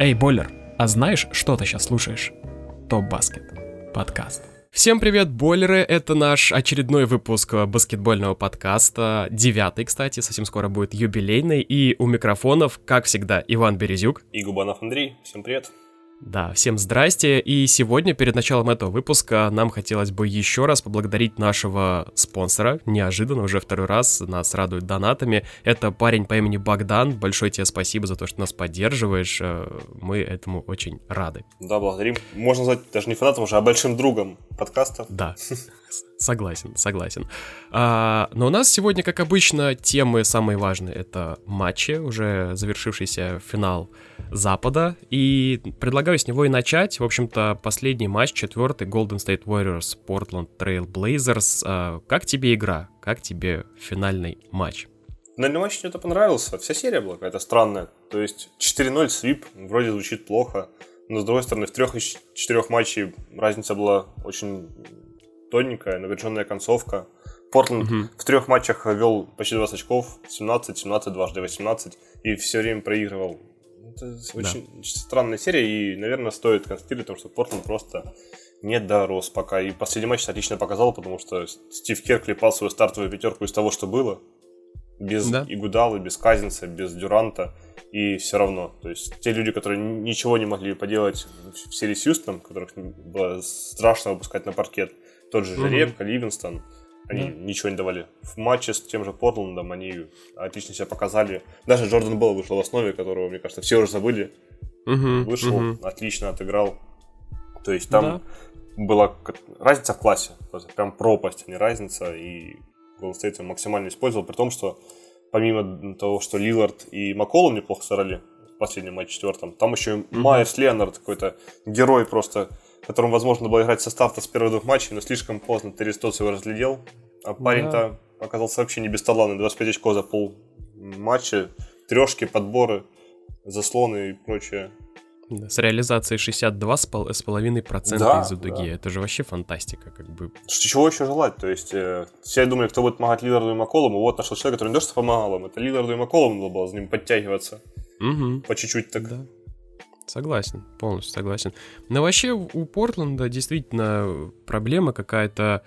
Эй, Бойлер, а знаешь, что ты сейчас слушаешь? Топ Баскет. Подкаст. Всем привет, бойлеры! Это наш очередной выпуск баскетбольного подкаста. Девятый, кстати, совсем скоро будет юбилейный. И у микрофонов, как всегда, Иван Березюк. И Губанов Андрей. Всем привет. Да, всем здрасте, и сегодня перед началом этого выпуска нам хотелось бы еще раз поблагодарить нашего спонсора, неожиданно уже второй раз нас радует донатами, это парень по имени Богдан, большое тебе спасибо за то, что нас поддерживаешь, э, мы этому очень рады. Да, благодарим, можно назвать даже не фанатом уже, а большим другом подкаста. Да, Согласен, согласен. А, но у нас сегодня, как обычно, темы самые важные. Это матчи, уже завершившийся финал Запада. И предлагаю с него и начать. В общем-то, последний матч, четвертый, Golden State Warriors, Portland Trail Blazers. А, как тебе игра? Как тебе финальный матч? Финальный матч мне это понравился. Вся серия была какая-то странная. То есть 4-0 свип, вроде звучит плохо. Но с другой стороны, в трех из четырех матчей разница была очень тоненькая, напряженная концовка. Портленд угу. в трех матчах вел почти 20 очков, 17, 17, дважды 18, и все время проигрывал. Это очень да. странная серия, и, наверное, стоит констатировать, потому что Портленд просто не дорос пока. И последний матч отлично показал, потому что Стив Кер клепал свою стартовую пятерку из того, что было. Без да. Игудала, без Казинца, без Дюранта. И все равно. То есть те люди, которые ничего не могли поделать в серии с Юстоном, которых было страшно выпускать на паркет, тот же Жеребка. Ливинстон, они да. ничего не давали. В матче с тем же Портландом они отлично себя показали. Даже Джордан Белл вышел в основе, которого, мне кажется, все уже забыли. Угу, вышел, угу. отлично отыграл. То есть там да. была разница в классе. Прям пропасть, а не разница. И Golden State максимально использовал, при том, что помимо того, что Лилард и Макколум неплохо сыграли в последнем матче четвертом, там еще и Майерс Леонард какой-то герой просто которым, возможно, было играть со старта с первых двух матчей, но слишком поздно Терестос его разглядел. А парень-то да. оказался вообще не бесталанный. 25 очков за пол матча, трешки, подборы, заслоны и прочее. С реализацией 62,5% да, из-за дуги. Да. Это же вообще фантастика, как бы. Чего еще желать? То есть, э, все думали, кто будет помогать Лиларду и Маколому. Вот нашел человек, который не то что помогал им, это Лиларду и Маколому надо было с ним подтягиваться. Угу. По чуть-чуть так. Да. Согласен, полностью согласен. Но вообще у Портленда действительно проблема какая-то,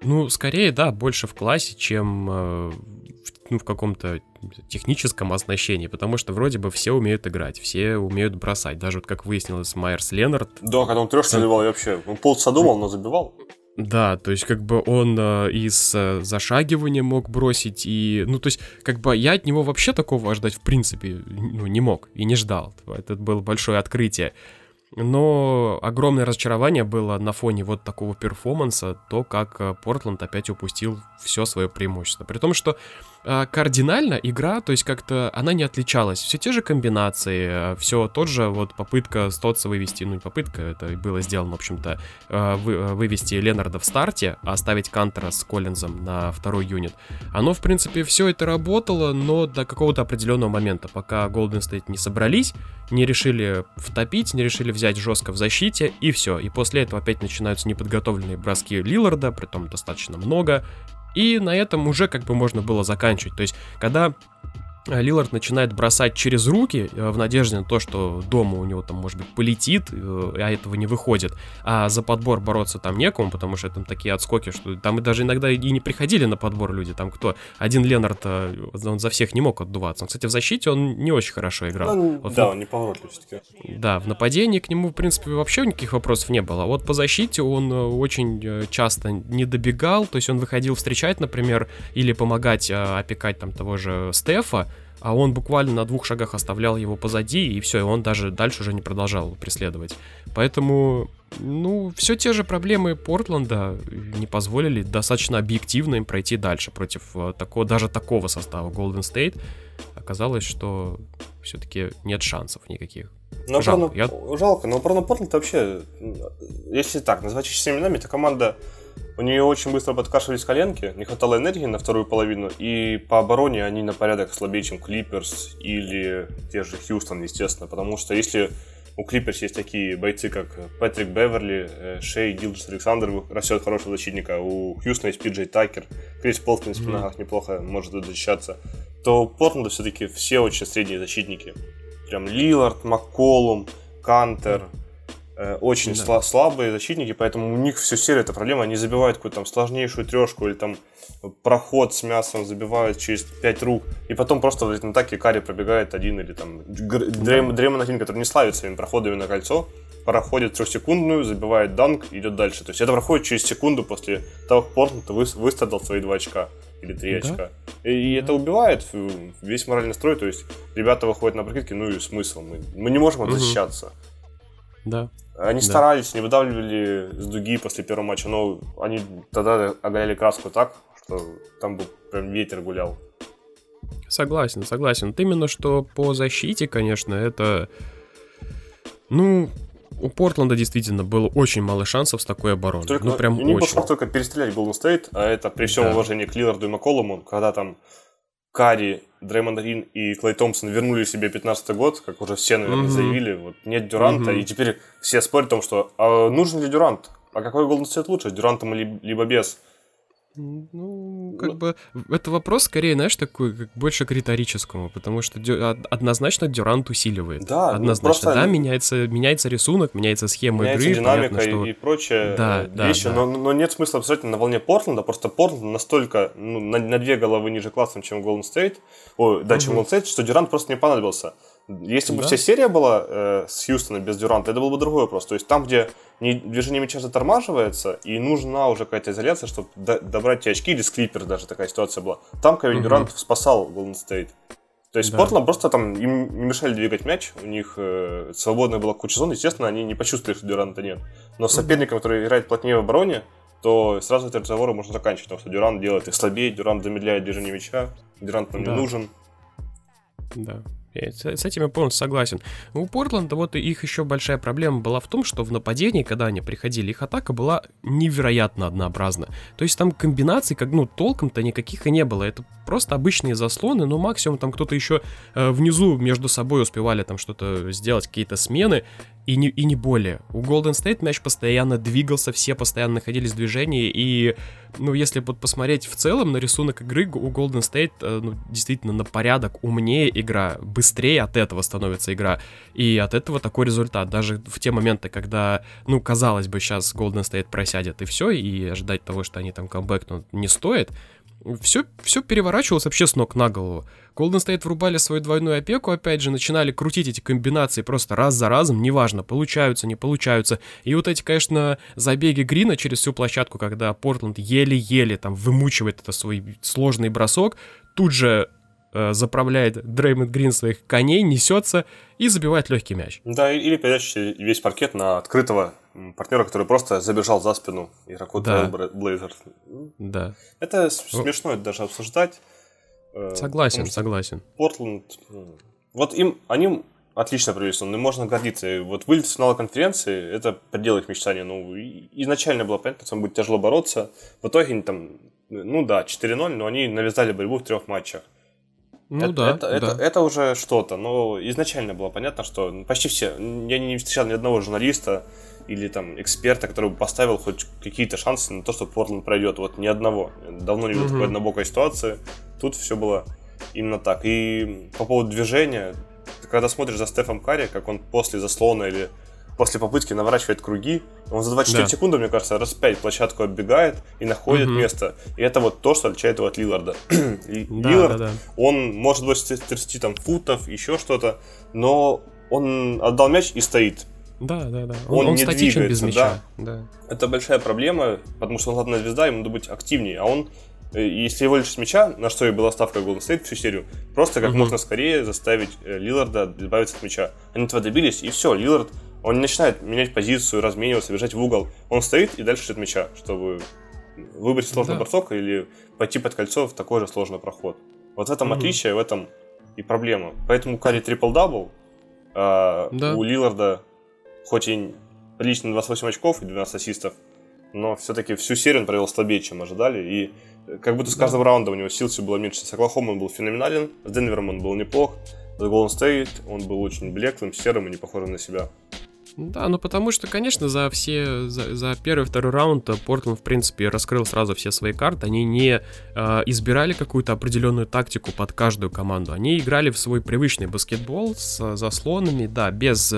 ну, скорее, да, больше в классе, чем э, в, ну, в каком-то техническом оснащении, потому что вроде бы все умеют играть, все умеют бросать. Даже вот как выяснилось, Майерс Ленард... Да, когда он трех забивал, вообще, он полчаса думал, но забивал. Да, то есть как бы он э, из э, зашагивания мог бросить и, ну то есть как бы я от него вообще такого ожидать в принципе ну не мог и не ждал. Это было большое открытие. Но огромное разочарование было на фоне вот такого перформанса, то, как э, Портленд опять упустил все свое преимущество. При том, что кардинально игра, то есть как-то она не отличалась. Все те же комбинации, э, все тот же вот попытка Стотса вывести, ну не попытка, это было сделано, в общем-то, вывести Ленарда в старте, а оставить Кантера с Коллинзом на второй юнит. Оно, в принципе, все это работало, но до какого-то определенного момента, пока Golden State не собрались, не решили втопить, не решили взять жестко в защите, и все. И после этого опять начинаются неподготовленные броски Лиларда, при том достаточно много. И на этом уже как бы можно было заканчивать. То есть, когда Лилард начинает бросать через руки э, в надежде на то, что дома у него там, может быть, полетит, э, а этого не выходит. А за подбор бороться там некому, потому что там такие отскоки, что там и даже иногда и не приходили на подбор люди. Там кто? Один Ленард, он за всех не мог отдуваться. Он, кстати, в защите он не очень хорошо играл. Ну, вот, да, он не поворотливый все-таки. Да, в нападении к нему, в принципе, вообще никаких вопросов не было. А вот по защите он очень часто не добегал, то есть он выходил встречать, например, или помогать опекать там того же Стефа, а он буквально на двух шагах оставлял его позади, и все, и он даже дальше уже не продолжал преследовать. Поэтому, ну, все те же проблемы Портленда не позволили достаточно объективно им пройти дальше против э, такого, даже такого состава Golden State. Оказалось, что все-таки нет шансов никаких. Но жалко, я... жалко, но Порно Портленд вообще, если так, назвать чистыми именами, это команда у нее очень быстро подкашивались коленки, не хватало энергии на вторую половину, и по обороне они на порядок слабее, чем Клиперс или те же Хьюстон, естественно, потому что если у Клиперс есть такие бойцы, как Патрик Беверли, э, Шей, Гилджис Александр растет хорошего защитника, у Хьюстона есть Пиджей Такер, Крис Пол, в принципе, mm-hmm. на ногах неплохо может защищаться, то у Портленда все-таки все очень средние защитники. прям Лилард, Макколум, Кантер, э, очень да. сла- слабые защитники, поэтому у них всю серию это проблема, они забивают какую-то там сложнейшую трешку или там проход с мясом забивают через 5 рук, и потом просто в атаке Карри пробегает один или там Дрейм, Дреймон один, который не славится своими проходами на кольцо, проходит трехсекундную, забивает данк, идет дальше. То есть это проходит через секунду после того, как Портленд вы, выстрадал свои 2 очка или 3 да? очка. И, и это убивает весь моральный строй, то есть ребята выходят на прокидки, ну и смысл, мы, мы не можем угу. защищаться. Да. Они да. старались, не выдавливали с дуги после первого матча, но они тогда оголяли краску так, что там был прям ветер гулял. Согласен, согласен. Вот именно что по защите, конечно, это... Ну, у Портленда действительно было очень мало шансов с такой обороной. Только, ну, прям не очень. только перестрелять Golden State, а это при всем да. уважении к Лиларду и Макколуму, когда там Карри, Дреймонд Рин и Клей Томпсон вернули себе 15 год, как уже все, наверное, mm-hmm. заявили, вот нет Дюранта, mm-hmm. и теперь все спорят о том, что а нужен ли Дюрант? А какой Golden State лучше, Дюрантом либо без? Ну, как бы, это вопрос скорее, знаешь, такой, больше к риторическому, потому что дю, однозначно Дюрант усиливает. Да, ну, однозначно. Ну, да, меняется, меняется рисунок, меняется схема меняется игры. динамика понятно, что... и прочее да, вещи, да, да. Но, но нет смысла абсолютно на волне Портленда, просто Портленд настолько, ну, на, на две головы ниже классом, чем Golden State, о, да, угу. чем Golden State, что Дюрант просто не понадобился. Если бы да. вся серия была э, с Хьюстона без Дюранта, это был бы другой вопрос. То есть там, где не, движение мяча затормаживается, и нужна уже какая-то изоляция, чтобы до, добрать те очки, или с Клипер даже такая ситуация была. Там Кевин угу. Дюрант спасал Golden State. То есть да. Портленд просто там им не мешали двигать мяч, у них э, свободная была куча зон, естественно, они не почувствовали, что Дюранта нет. Но с соперником, который играет плотнее в обороне, то сразу эти разговоры можно заканчивать, потому что Дюрант делает их слабее, Дюрант замедляет движение мяча, Дюрант нам да. не нужен. Да. С этим я полностью согласен. У Портленда вот их еще большая проблема была в том, что в нападении, когда они приходили, их атака была невероятно однообразна. То есть там комбинаций, как, ну, толком-то никаких и не было. Это просто обычные заслоны, но максимум там кто-то еще э, внизу между собой успевали там что-то сделать, какие-то смены, и не, и не более. У Golden State мяч постоянно двигался, все постоянно находились в движении, и, ну, если вот посмотреть в целом на рисунок игры, у Golden State, э, ну, действительно, на порядок умнее игра, быстрее от этого становится игра, и от этого такой результат. Даже в те моменты, когда, ну, казалось бы, сейчас Golden State просядет и все, и ожидать того, что они там камбэкнут, не стоит, все, все переворачивалось вообще с ног на голову. Golden State врубали свою двойную опеку, опять же, начинали крутить эти комбинации просто раз за разом, неважно, получаются, не получаются. И вот эти, конечно, забеги Грина через всю площадку, когда Портленд еле-еле там вымучивает это свой сложный бросок, тут же заправляет Дреймонд Грин своих коней, несется и забивает легкий мяч. Да, или передача весь паркет на открытого партнера, который просто забежал за спину игроку да. Блейзер. Да. Это смешно это даже обсуждать. Э, согласен, согласен. Портленд, вот им, они отлично провели но можно гордиться. Вот вылет в финал конференции, это предел их мечтания. Ну, изначально было понятно, что им будет тяжело бороться. В итоге они там, ну да, 4-0, но они навязали борьбу в трех матчах. Ну это, да, это, да. Это, это уже что-то, но изначально было понятно, что почти все, я не встречал ни одного журналиста или там эксперта, который бы поставил хоть какие-то шансы на то, что Портленд пройдет. Вот ни одного. Давно не было mm-hmm. такой однобокой ситуации. Тут все было именно так. И по поводу движения, когда смотришь за Стефом Карри, как он после заслона или после попытки наворачивает круги, он за 24 да. секунды, мне кажется, раз 5 площадку оббегает и находит угу. место. И это вот то, что отличает его от Лиларда. да, Лилард, да, да. он может быть 30 там, футов, еще что-то, но он отдал мяч и стоит. Да, да, да. Он, он, он не статичен двигается, без мяча. Да. да. Это большая проблема, потому что он главная звезда, ему надо быть активнее. А он, э, если его лишь с мяча, на что и была ставка Golden State всю серию, просто как угу. можно скорее заставить э, Лиларда избавиться от мяча. Они этого добились, и все, Лилард, он не начинает менять позицию, размениваться, бежать в угол. Он стоит и дальше от мяча, чтобы выбрать сложный да. бросок или пойти под кольцо в такой же сложный проход. Вот в этом угу. отличие, в этом и проблема. Поэтому Карри трипл-дабл, а да. у Лиларда хоть и лично 28 очков и 12 ассистов, но все-таки всю серию он провел слабее, чем ожидали. И э, как будто с каждым да. раундом у него сил все было меньше. С Оклахомой он был феноменален, с Денвером он был неплох, с Golden State он был очень блеклым, серым и не похожим на себя. Да, ну потому что, конечно, за все, за, за первый и второй раунд Портленд, в принципе, раскрыл сразу все свои карты. Они не э, избирали какую-то определенную тактику под каждую команду. Они играли в свой привычный баскетбол с заслонами, да, без,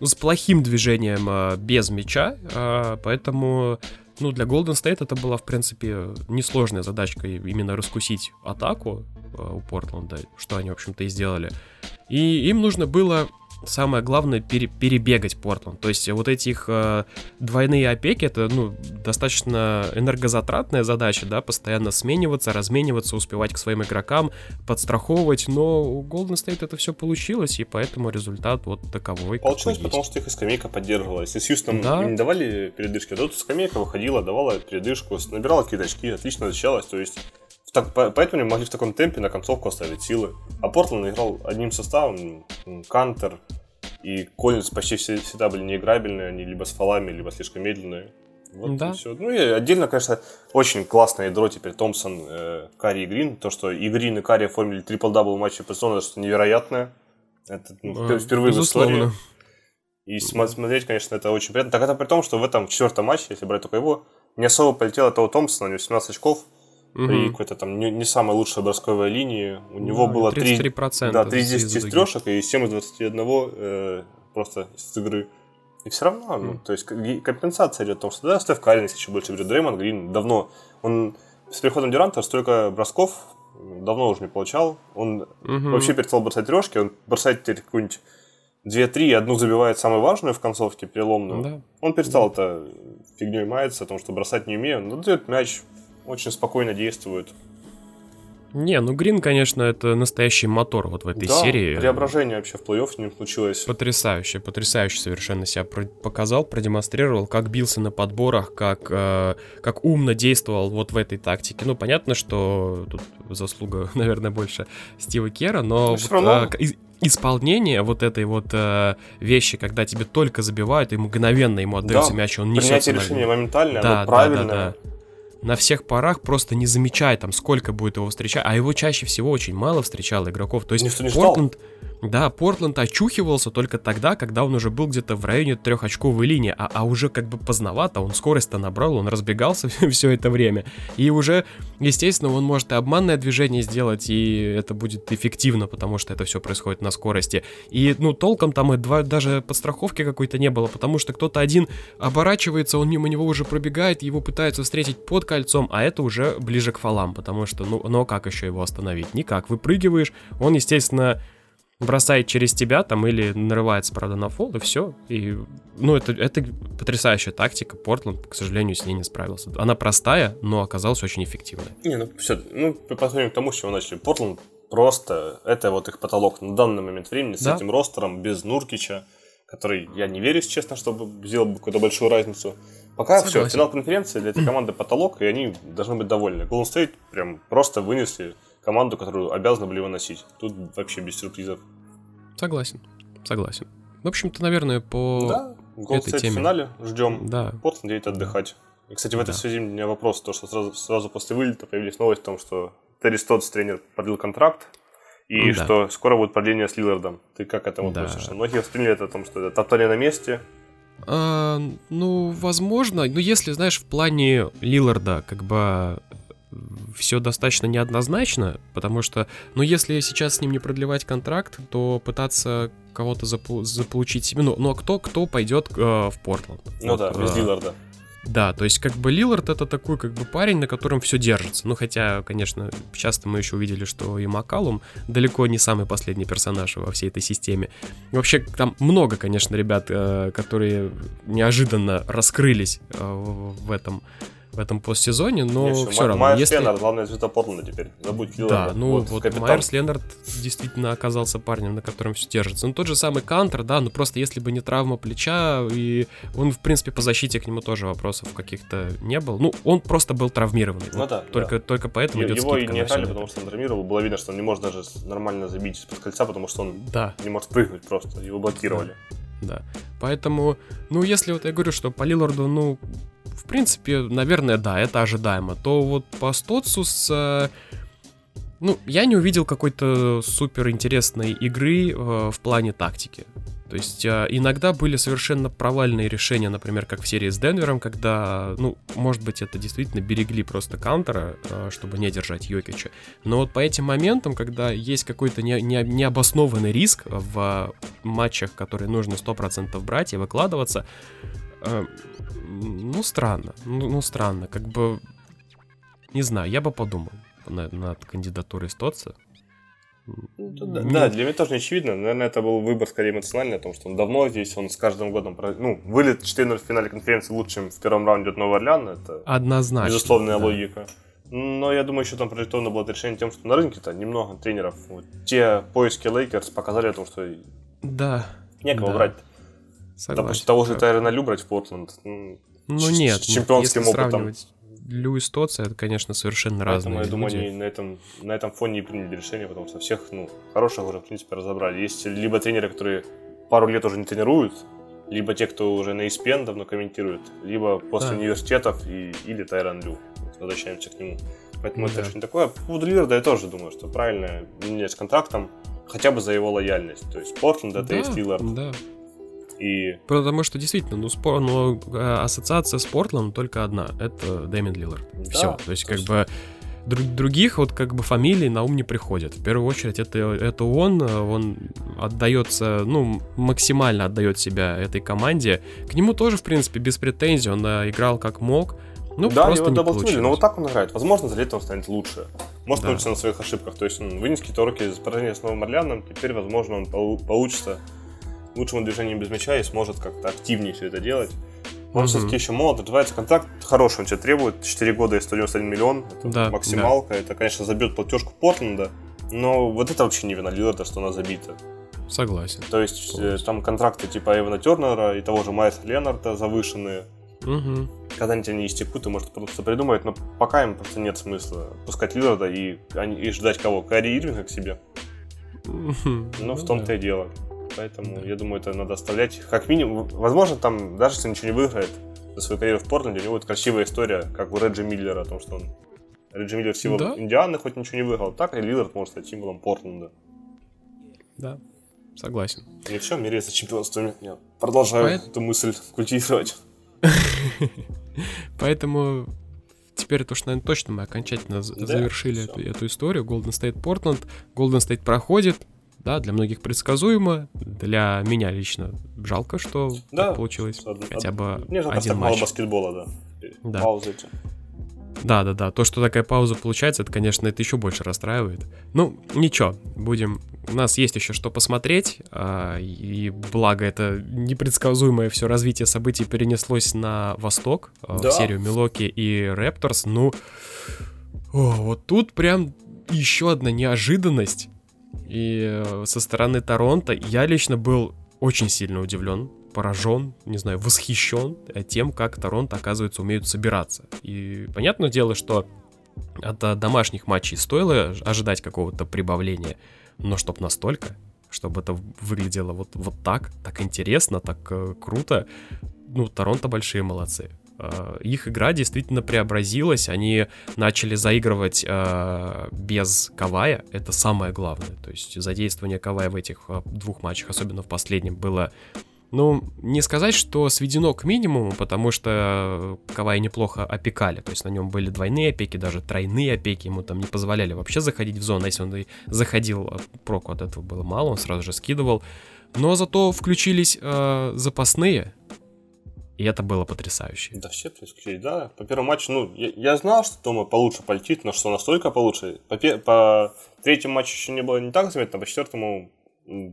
ну, с плохим движением, э, без мяча. Э, поэтому ну, для Golden State это была, в принципе, несложная задачка именно раскусить атаку у Портленда, что они, в общем-то, и сделали. И им нужно было самое главное пере, перебегать Портланд. То есть вот этих э, двойные опеки это ну, достаточно энергозатратная задача, да, постоянно смениваться, размениваться, успевать к своим игрокам, подстраховывать. Но у Golden State это все получилось, и поэтому результат вот таковой. Получилось, потому что их и скамейка поддерживала. Если с Хьюстоном да. не давали передышки, то тут скамейка выходила, давала передышку, набирала какие-то очки, отлично защищалась. То есть так, поэтому они могли в таком темпе на концовку оставить силы. А Портленд играл одним составом, Кантер и Коллинз почти все, всегда были неиграбельные, они либо с фалами, либо слишком медленные. Вот да. и все. Ну и отдельно, конечно, очень классное ядро теперь Томпсон, э, Карри и Грин. То, что и Грин, и Карри оформили трипл-дабл в матче это что невероятное. Это ну, а, впервые безусловно. в истории. И смотреть, конечно, это очень приятно. Так это при том, что в этом четвертом матче, если брать только его, не особо полетело того Томпсона, у него 17 очков, угу. при какой-то там не, не самой лучшей бросковой линии. У да, него было 33%. 3, да, 3 из 10 трешек и 7 из 21 э, просто из игры. И все равно, ну, то есть компенсация идет в том, что да, Стеф Карин еще больше берет, Дреймон Грин давно, он с переходом Дюранта столько бросков давно уже не получал. Он угу. вообще перестал бросать трешки, он бросает теперь какую-нибудь 2-3 и одну забивает самую важную в концовке, переломную. Да. Он перестал да. это фигней маяться, о том, что бросать не умеет. Он дает мяч, очень спокойно действует. Не, ну Грин, конечно, это настоящий мотор вот в этой да, серии. преображение вообще в плей-офф не случилось. Потрясающе, потрясающе совершенно себя показал, продемонстрировал, как бился на подборах, как, э, как умно действовал вот в этой тактике. Ну, понятно, что тут заслуга, наверное, больше Стива Кера, но... но вот, равно... э, исполнение вот этой вот э, вещи, когда тебе только забивают и мгновенно ему отдается да, мяч, он несется. Принятие решения моментальное, да, правильное. Да, да, да на всех парах просто не замечай там, сколько будет его встречать, а его чаще всего очень мало встречало игроков. То есть Никто не Портленд, да, Портленд очухивался только тогда, когда он уже был где-то в районе трехочковой линии, а, а уже как бы поздновато, он скорость-то набрал, он разбегался все это время, и уже, естественно, он может и обманное движение сделать, и это будет эффективно, потому что это все происходит на скорости. И, ну, толком там и два, даже подстраховки какой-то не было, потому что кто-то один оборачивается, он мимо него уже пробегает, его пытаются встретить под кольцом, а это уже ближе к фалам, потому что, ну, ну как еще его остановить? Никак, выпрыгиваешь, он, естественно, бросает через тебя там или нарывается, правда, на фол, и все. И, ну, это, это потрясающая тактика. Портленд, к сожалению, с ней не справился. Она простая, но оказалась очень эффективной. Не, ну, все, ну, по сравнению к тому, с чего начали. Портленд просто, это вот их потолок на данный момент времени, с да. этим ростером, без Нуркича, который, я не верю, честно, чтобы сделал бы какую-то большую разницу. Пока Согласен. все, финал конференции для этой команды потолок, и они должны быть довольны. Golden State прям просто вынесли команду, которую обязаны были выносить. Тут вообще без сюрпризов. Согласен, согласен. В общем-то, наверное, по да, этой теме... в финале ждем. Да. Портленд едет отдыхать. И, кстати, в этой да. связи у меня вопрос, то, что сразу, сразу после вылета появились новости о том, что Терри Стотс, тренер, продлил контракт, и да. что скоро будет продление с Лилардом. Ты как к этому да. относишься? Многие восприняли это о том, что это топтание на месте. А, ну, возможно. Но если, знаешь, в плане Лиларда, как бы все достаточно неоднозначно, потому что, ну, если сейчас с ним не продлевать контракт, то пытаться кого-то запу- заполучить себе, ну, ну, а кто, кто пойдет э, в Портленд? Ну вот, да, без э, Лиларда. Да, то есть как бы Лилард это такой как бы парень, на котором все держится. Ну хотя, конечно, часто мы еще увидели, что и Макалум далеко не самый последний персонаж во всей этой системе. Вообще там много, конечно, ребят, э, которые неожиданно раскрылись э, в этом в этом постсезоне, но не, все, все равно. Майерс если... Ленард, главная звезда Портленда теперь. Забудь Лиларда. Да, ну вот, вот Майерс Ленард действительно оказался парнем, на котором все держится. Ну тот же самый Кантер, да, ну просто если бы не травма плеча, и он, в принципе, по защите к нему тоже вопросов каких-то не был. Ну, он просто был травмированный. Ну вот да. Только, да. только поэтому идет Его и не играли, потому что он травмировал. Было видно, что он не может даже нормально забить из-под кольца, потому что он да. не может прыгнуть просто. Его блокировали. Да. да. Поэтому, ну, если вот я говорю, что по Лиларду, ну, в принципе, наверное, да, это ожидаемо. То вот по Стоцу с... Э, ну, я не увидел какой-то супер интересной игры э, в плане тактики. То есть э, иногда были совершенно провальные решения, например, как в серии с Денвером, когда, ну, может быть, это действительно берегли просто каунтера, э, чтобы не держать Йокича. Но вот по этим моментам, когда есть какой-то не, не, необоснованный риск в матчах, которые нужно 100% брать и выкладываться, э, ну, странно. Ну, ну, странно. Как бы, не знаю, я бы подумал над, над кандидатурой Стоца. Ну, да, да, для меня тоже не очевидно. Наверное, это был выбор скорее эмоциональный, о том, что он давно здесь, он с каждым годом... Ну, вылет 4-0 в финале конференции лучше, чем в первом раунде от Нового Орлеана. Это Однозначно. Безусловная да. логика. Но я думаю, еще там продиктовано было это решение тем, что на рынке-то немного тренеров. Вот, те поиски Лейкерс показали о том, что да, некого да. брать. Согласен. Допустим, того же Тайрона Лю брать в Портленд. Ну, нет, с чемпионским если опытом. сравнивать Лю и Стоттса, это, конечно, совершенно Поэтому, разные я думаю, люди. они на этом, на этом фоне и приняли решение, потому что всех, ну, хороших уже, в принципе, разобрали. Есть либо тренеры, которые пару лет уже не тренируют, либо те, кто уже на ESPN давно комментирует, либо после Да. университетов и, или Тайрон Лю. Вот Возвращаемся к нему. Поэтому это Да. очень такое. По поводу я тоже думаю, что правильно менять с контрактом, хотя бы за его лояльность. То есть Портленд это да, есть Лилард. да. И Потому что действительно, ну, спор, ну, э, ассоциация с Портландом только одна. Это Дэмин Лиллард. Да, Все. То есть, то как есть- бы друг- других вот как бы фамилий на ум не приходят. В первую очередь это, это он, э, он отдается, ну, максимально отдает себя этой команде. К нему тоже, в принципе, без претензий, он э, играл как мог. Ну, да, просто его получилось. но вот так он играет. Возможно, за лето он станет лучше. Может Да. научиться на своих ошибках. То есть он вынес какие-то уроки из поражения с Новым Орлеаном. Теперь, возможно, он полу- получится лучшему движению без мяча и сможет как-то активнее все это делать. Он Мгм. все-таки еще молод, развивается контракт хороший, он тебе требует 4 года и 191 миллион. Это Да, максималка. Это, конечно, забьет платежку Портленда. Но вот это вообще не вина Лиларда, что она забита. Согласен. То есть э, Полностью. там контракты типа Эвана Тернера и того же Майерса Ленарда завышенные. Мгм. Когда-нибудь они истекут, и может потом что придумают, но пока им просто нет смысла пускать Лиларда и, и ждать кого? Кари Ирвинга к себе. Ну, Ну в том-то да. и дело. Поэтому я думаю, это надо оставлять. Как минимум, возможно, там, даже если ничего не выиграет за свою карьеру в Портленде, у него будет красивая история, как у Реджи Миллера, о том, что он Реджи Миллер символ Да. Индианы, хоть ничего не выиграл, так и Лилард может стать символом Портленда. Да, согласен. И все, меряется чемпионствами. Я продолжаю Поэт- эту мысль культивировать. Поэтому теперь то, что, наверное, точно мы окончательно за- Да, завершили эту, эту историю. Golden State Portland. Golden State проходит. Да, для многих предсказуемо. Для меня лично жалко, что Да, получилось. Од- Хотя бы Мне жалко, один так мало матч. баскетбола, да. Да. Паузы эти. Да, да, да. То, что такая пауза получается, это, конечно, это еще больше расстраивает. Ну, ничего, будем. У нас есть еще что посмотреть. а, И благо это непредсказуемое все развитие событий перенеслось на восток, а, Да. в серию Милоки и Репторс. Ну, о, вот тут прям еще одна неожиданность. И э, со стороны Торонто я лично был очень сильно удивлен, поражен, не знаю, восхищен тем, как Торонто, оказывается, умеют собираться. И понятное дело, что от э, домашних матчей стоило ожидать какого-то прибавления, но чтоб настолько, чтобы это выглядело вот, вот так, так интересно, так э, круто, ну, Торонто большие молодцы. Э, Их игра действительно преобразилась, они начали заигрывать э, без Кавая, это самое главное. То есть задействование Кавая в этих э, двух матчах, особенно в последнем, было ну, не сказать, что сведено к минимуму, потому что Кавай неплохо опекали. То есть на нем были двойные опеки, даже тройные опеки. Ему там не позволяли вообще заходить в зону. Если он и заходил, а проку от этого было мало, он сразу же скидывал. Но зато включились э, запасные, и это было потрясающе. Да все исключили, да. По первому матчу, ну, я, я знал, что Тома получше полетит, но что настолько получше. По, по третьему матчу еще не было не так заметно, по четвертому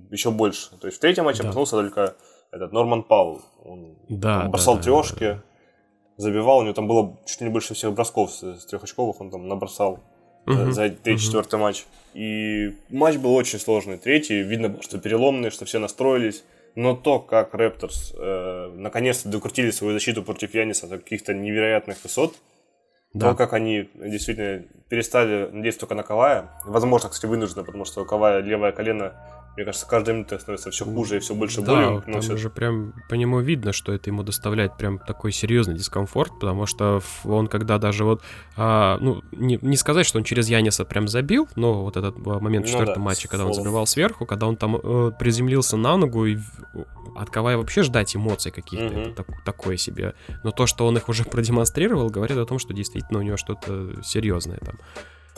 еще больше. То есть в третьем матче Да. проснулся только этот Норман Паул. Он Да, да, бросал да, трешки, забивал, у него там было чуть ли не больше всех бросков с, с трехочковых, он там набросал Мгм, за третий, мгм. четвертый матч. И матч был очень сложный. Третий, видно, что переломный, что все настроились. Но то, как Репторс э, наконец-то докрутили свою защиту против Яниса до каких-то невероятных высот, Да. то, как они действительно перестали надеяться только на Кавая, возможно, кстати, вынужденно, потому что у Кавая левое колено Мне кажется, каждая минута становится все хуже и все больше да, боли там уже прям по нему видно, что это ему доставляет прям такой серьезный дискомфорт, потому что он когда даже вот, а, ну, не, не сказать, что он через Яниса прям забил, но вот этот а, момент в четвертом ну, да, матче, когда он забивал сверху, когда он там э, приземлился на ногу, и от Кавая вообще ждать эмоций каких-то, угу. это так, такое себе. Но то, что он их уже продемонстрировал, говорит о том, что действительно у него что-то серьезное там.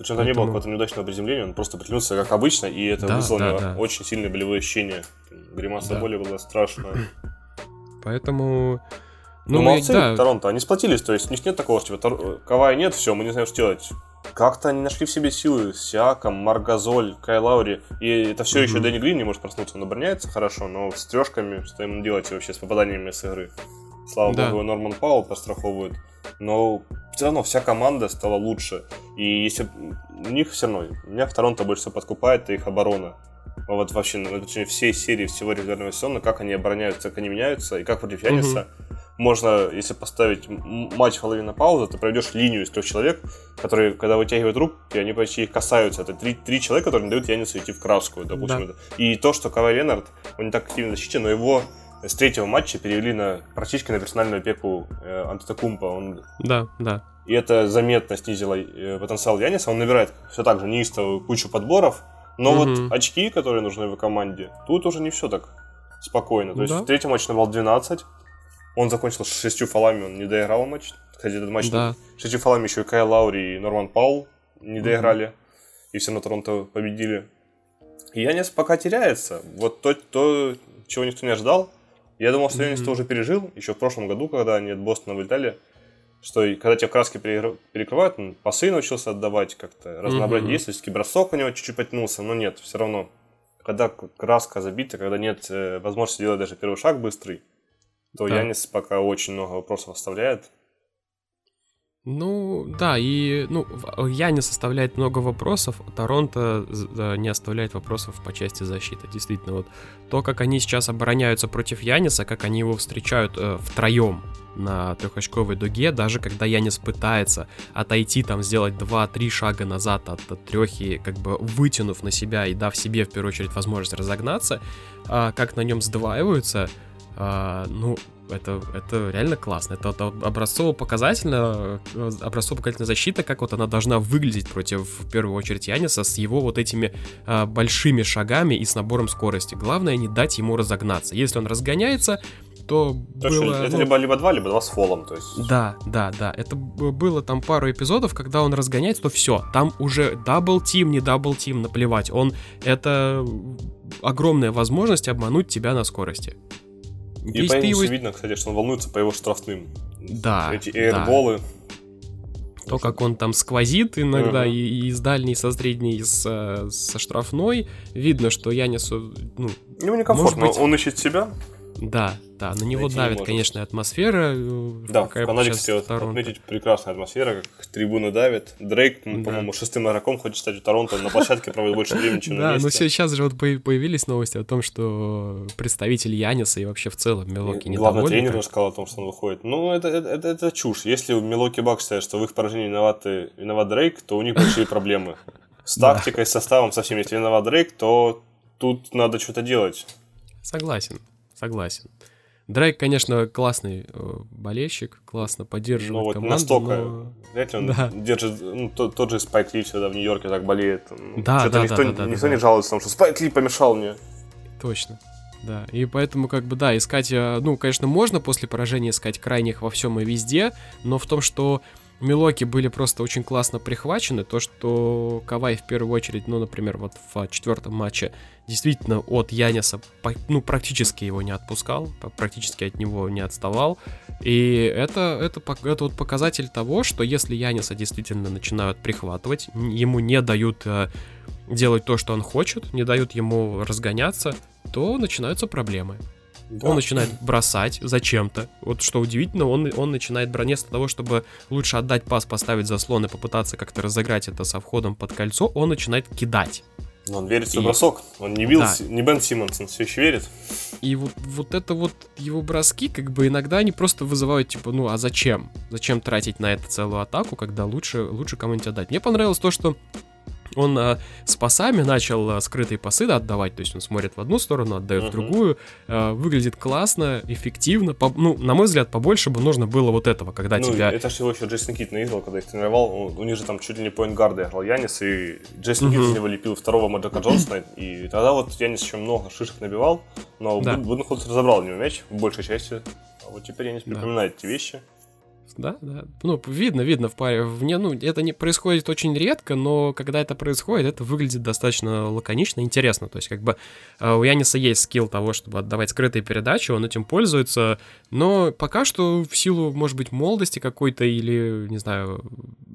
Причем это не было какого-то неудачного приземления, он просто приземлился как обычно, и это да, вызвало да, да. очень сильные болевые ощущения. Гримаса да. боли была страшная. Поэтому... Ну, ну молодцы, да. Торонто, они сплотились, то есть у них нет такого, что типа, Кавая нет, все, мы не знаем, что делать. Как-то они нашли в себе силы, Сиаком, Маргазоль, Кай Лаури, и это все mm-hmm. еще Дэнни Грин не может проснуться, он обороняется хорошо, но с трешками, что ему делать вообще с попаданиями с игры? Слава да. богу, Норман Паул постраховывает. Но все равно вся команда стала лучше. И если у них все равно, меня в Торонто больше всего подкупает их оборона. Вот вообще, на протяжении всей серии, всего регулярного сезона, как они обороняются, как они меняются, и как против Яниса угу. можно, если поставить матч в половину паузы, ты проведешь линию из трех человек, которые, когда вытягивают руки, они почти их касаются. Это три, три человека, которые не дают Янису идти в краску, допустим. Да. И то, что Кавай Ленард, он не так активно защитен, но его с третьего матча перевели на практически на персональную опеку э, Антетокумпа. Он... Да, да. И это заметно снизило э, потенциал Яниса. Он набирает все так же неистовую кучу подборов, но угу. вот очки, которые нужны в команде, тут уже не все так спокойно. То есть да. в третьем матче набрал 12, он закончил с шестью фолами, он не доиграл матч. Кстати, этот матч да. шестью фолами еще и Кай Лаури и Норман Паул не доиграли. Угу. И все на Торонто победили. И Янис пока теряется. Вот то, то, чего никто не ожидал, я думал, что Янис mm-hmm. уже пережил, еще в прошлом году, когда они от Бостона вылетали, что когда тебе краски перекрывают, он пасы научился отдавать как-то, разнообразить mm-hmm. бросок у него чуть-чуть потянулся, но нет, все равно. Когда краска забита, когда нет э, возможности делать даже первый шаг быстрый, то да. Янис пока очень много вопросов оставляет. Ну, да, и ну, я не составляет много вопросов, Торонто не оставляет вопросов по части защиты. Действительно, вот то, как они сейчас обороняются против Яниса, как они его встречают э, втроем на трехочковой дуге, даже когда Янис пытается отойти, там, сделать 2-3 шага назад от, от трехи, как бы вытянув на себя и дав себе, в первую очередь, возможность разогнаться, э, как на нем сдваиваются, э, ну, это, это реально классно. Это, это образцово-показательно, образцово-показательная защита, как вот она должна выглядеть против, в первую очередь, Яниса с его вот этими а, большими шагами и с набором скорости. Главное не дать ему разогнаться. Если он разгоняется, то, то было... Это ну, либо, либо два, либо два с фолом, то есть... Да, да, да. Это было там пару эпизодов, когда он разгоняется, то все, там уже double team, не double team, наплевать. Он... Это огромная возможность обмануть тебя на скорости. И по его... видно, кстати, что он волнуется по его штрафным. Да. Эти эйрболы. Да. То, как он там сквозит иногда uh-huh. и, и с дальней, со средней, и со, со штрафной, видно, что Янису, ну... Ему некомфортно, быть... он ищет себя. Да, да, на него давит, может. конечно, атмосфера. Э, да, в Канаде, кстати, отметить прекрасная атмосфера, как трибуны давят. Дрейк, да. по-моему, шестым игроком хочет стать в Торонто, на площадке проводит больше времени, чем на Да, но сейчас же вот появились новости о том, что представитель Яниса и вообще в целом Милоки не Главный тренер рассказал о том, что он выходит. Ну, это, это, это, это чушь. Если у Милоки Бак считает, что в их поражении виноваты, виноват Дрейк, то у них большие проблемы. С тактикой, с составом, со всеми. Если виноват Дрейк, то тут надо что-то делать. Согласен, согласен. Дрейк, конечно, классный э, болельщик, классно поддерживает ну, вот команду. Настолько, но... знаете, он да. держит, ну, тот, тот же Спайк Ли всегда в Нью-Йорке так болеет. Да, да, никто, да, да, никто да, не жалуется, потому что Спайк Ли помешал мне. Точно. Да, и поэтому, как бы, да, искать, э, ну, конечно, можно после поражения искать крайних во всем и везде, но в том, что Милоки были просто очень классно прихвачены. То, что Кавай в первую очередь, ну, например, вот в четвертом матче действительно от Яниса, ну, практически его не отпускал, практически от него не отставал. И это, это, это вот показатель того, что если Яниса действительно начинают прихватывать, ему не дают э, делать то, что он хочет, не дают ему разгоняться, то начинаются проблемы. Да. Он начинает бросать зачем-то. Вот что удивительно, он, он начинает вместо того, чтобы лучше отдать пас, поставить заслон и попытаться как-то разыграть это со входом под кольцо, он начинает кидать. Но он верит в свой и... бросок. Он не, Билл, да. не Бен Симмонс, он все еще верит. И вот, вот это вот его броски, как бы иногда они просто вызывают, типа, ну а зачем? Зачем тратить на это целую атаку, когда лучше, лучше кому-нибудь отдать? Мне понравилось то, что он а, с пасами начал а, скрытые пасы да, отдавать, то есть он смотрит в одну сторону, отдает uh-huh. в другую, а, выглядит классно, эффективно, по, ну, на мой взгляд, побольше бы нужно было вот этого, когда ну, тебя... это всего еще Джейсон Кит наиграл, когда их тренировал, у, у них же там чуть ли не поинт-гарды играл Янис, и Джейсон uh-huh. Кит из него лепил второго Маджика Джонсона, и тогда вот Янис еще много шишек набивал, но да. Буденхолцер разобрал у него мяч в большей части, а вот теперь Янис припоминает да. эти вещи. Да, да. Ну, видно, видно в паре. Вне, ну, это не происходит очень редко, но когда это происходит, это выглядит достаточно лаконично, интересно. То есть, как бы э, у Яниса есть скилл того, чтобы отдавать скрытые передачи, он этим пользуется, но пока что в силу, может быть, молодости какой-то или, не знаю,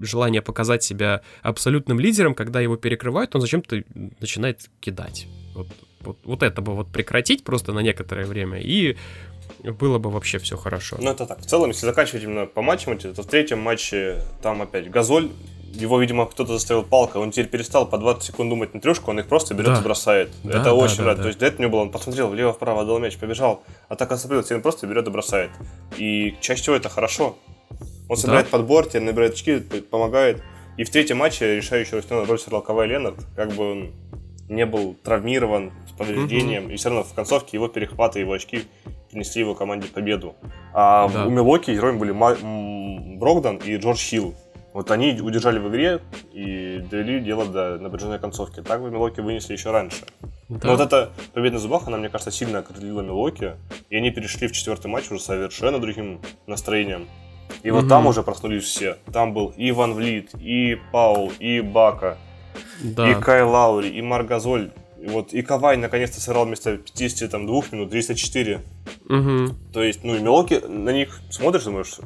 желания показать себя абсолютным лидером, когда его перекрывают, он зачем-то начинает кидать. Вот, вот, вот это бы вот прекратить просто на некоторое время и было бы вообще все хорошо. Ну, это так. В целом, если заканчивать именно по матчам, то в третьем матче там опять Газоль, его, видимо, кто-то заставил палкой, он теперь перестал по 20 секунд думать на трешку, он их просто берет да. и бросает. Да, это да, очень да, рад. Да. То есть до этого не было, он посмотрел влево-вправо, отдал мяч, побежал, атака сопрелась, он просто берет и бросает. И чаще всего это хорошо. Он собирает да. подбор, теперь набирает очки, помогает. И в третьем матче решающую роль сыграл Кавай Ленард, как бы он не был травмирован с повреждением, mm-hmm. и все равно в концовке его перехваты, его очки принесли его команде победу. А да. у Милоки героями были Ма- Брогдан и Джордж Хилл. Вот они удержали в игре и довели дело до напряженной концовки. Так бы Милоки вынесли еще раньше. Да. Но вот эта победа на зубах, она, мне кажется, сильно окрылила Милоки. И они перешли в четвертый матч уже совершенно другим настроением. И вот угу. там уже проснулись все. Там был и Ван Влит, и Паул, и Бака, да. и Кай Лаури, и Маргазоль. И вот и Кавай наконец-то сыграл вместо 52 минут 34. Угу. То есть, ну и Милоки, на них смотришь, думаешь,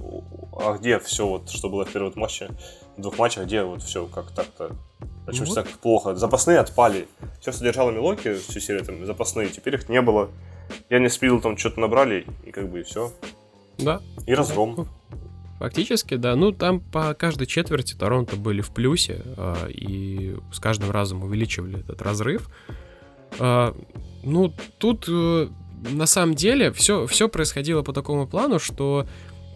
а где все вот, что было в первом матче, в двух матчах, где вот все как так-то, почему вот. так плохо? Запасные отпали. Все, что держало Милоки всю серию, там, запасные, теперь их не было. Я не спил, там что-то набрали, и как бы и все. Да. И разгром. Фактически, да. Ну, там по каждой четверти Торонто были в плюсе, э, и с каждым разом увеличивали этот разрыв. Э, ну, тут э, на самом деле все, все происходило по такому плану, что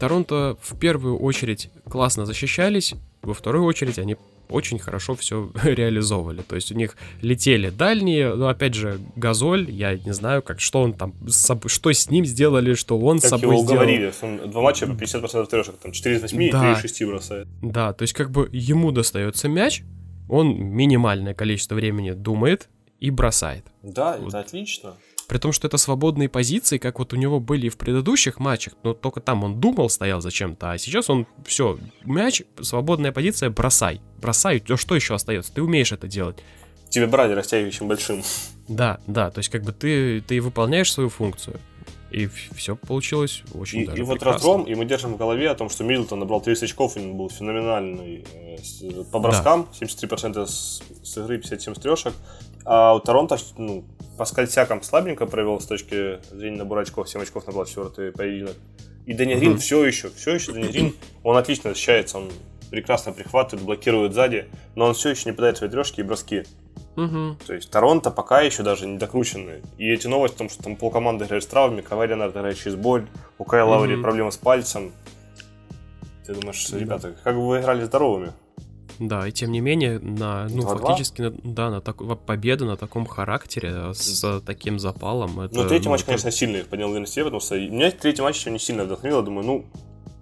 Торонто в первую очередь классно защищались, во вторую очередь они очень хорошо все реализовывали. То есть у них летели дальние, но опять же, Газоль, я не знаю, как что он там, что с ним сделали, что он как с собой его уговорили, сделал. он два матча по 50% трешек, там 4 из 8 да. и 3 из 6 бросает. Да, то есть как бы ему достается мяч, он минимальное количество времени думает и бросает. Да, вот. это отлично. При том, что это свободные позиции, как вот у него были и в предыдущих матчах, но только там он думал, стоял зачем-то, а сейчас он, все, мяч, свободная позиция, бросай. Бросай, что еще остается? Ты умеешь это делать. Тебе брали растягивающим большим. Да, да, то есть как бы ты, ты выполняешь свою функцию. И все получилось очень и, даже И вот разгром, и мы держим в голове о том, что Миддлтон набрал 30 очков, и он был феноменальный э, по броскам, да. 73% с, с игры, 57 с трешек. А у Торонто, ну, Паскаль Сяком слабенько провел с точки зрения набора очков, 7 очков набрал четвертый поединок. И Дани Грин mm-hmm. все еще, все еще Дани Грин, он отлично защищается, он прекрасно прихватывает, блокирует сзади, но он все еще не подает свои трешки и броски. Угу. То есть Торонто пока еще даже не докручены. И эти новости о том, что там полкоманды играют с травмами, Кавай Леонард играет через боль, у Кая Лаури угу. проблемы с пальцем. Ты думаешь, ребята, как бы вы играли здоровыми? Да, и тем не менее, на, ну, 2 фактически, на, да, на так, победа на таком характере, э, с таким запалом. Это, ну, третий ну, матч, это... конечно, сильный поднял уверенность потому что меня третий матч еще не сильно вдохновил, думаю, ну,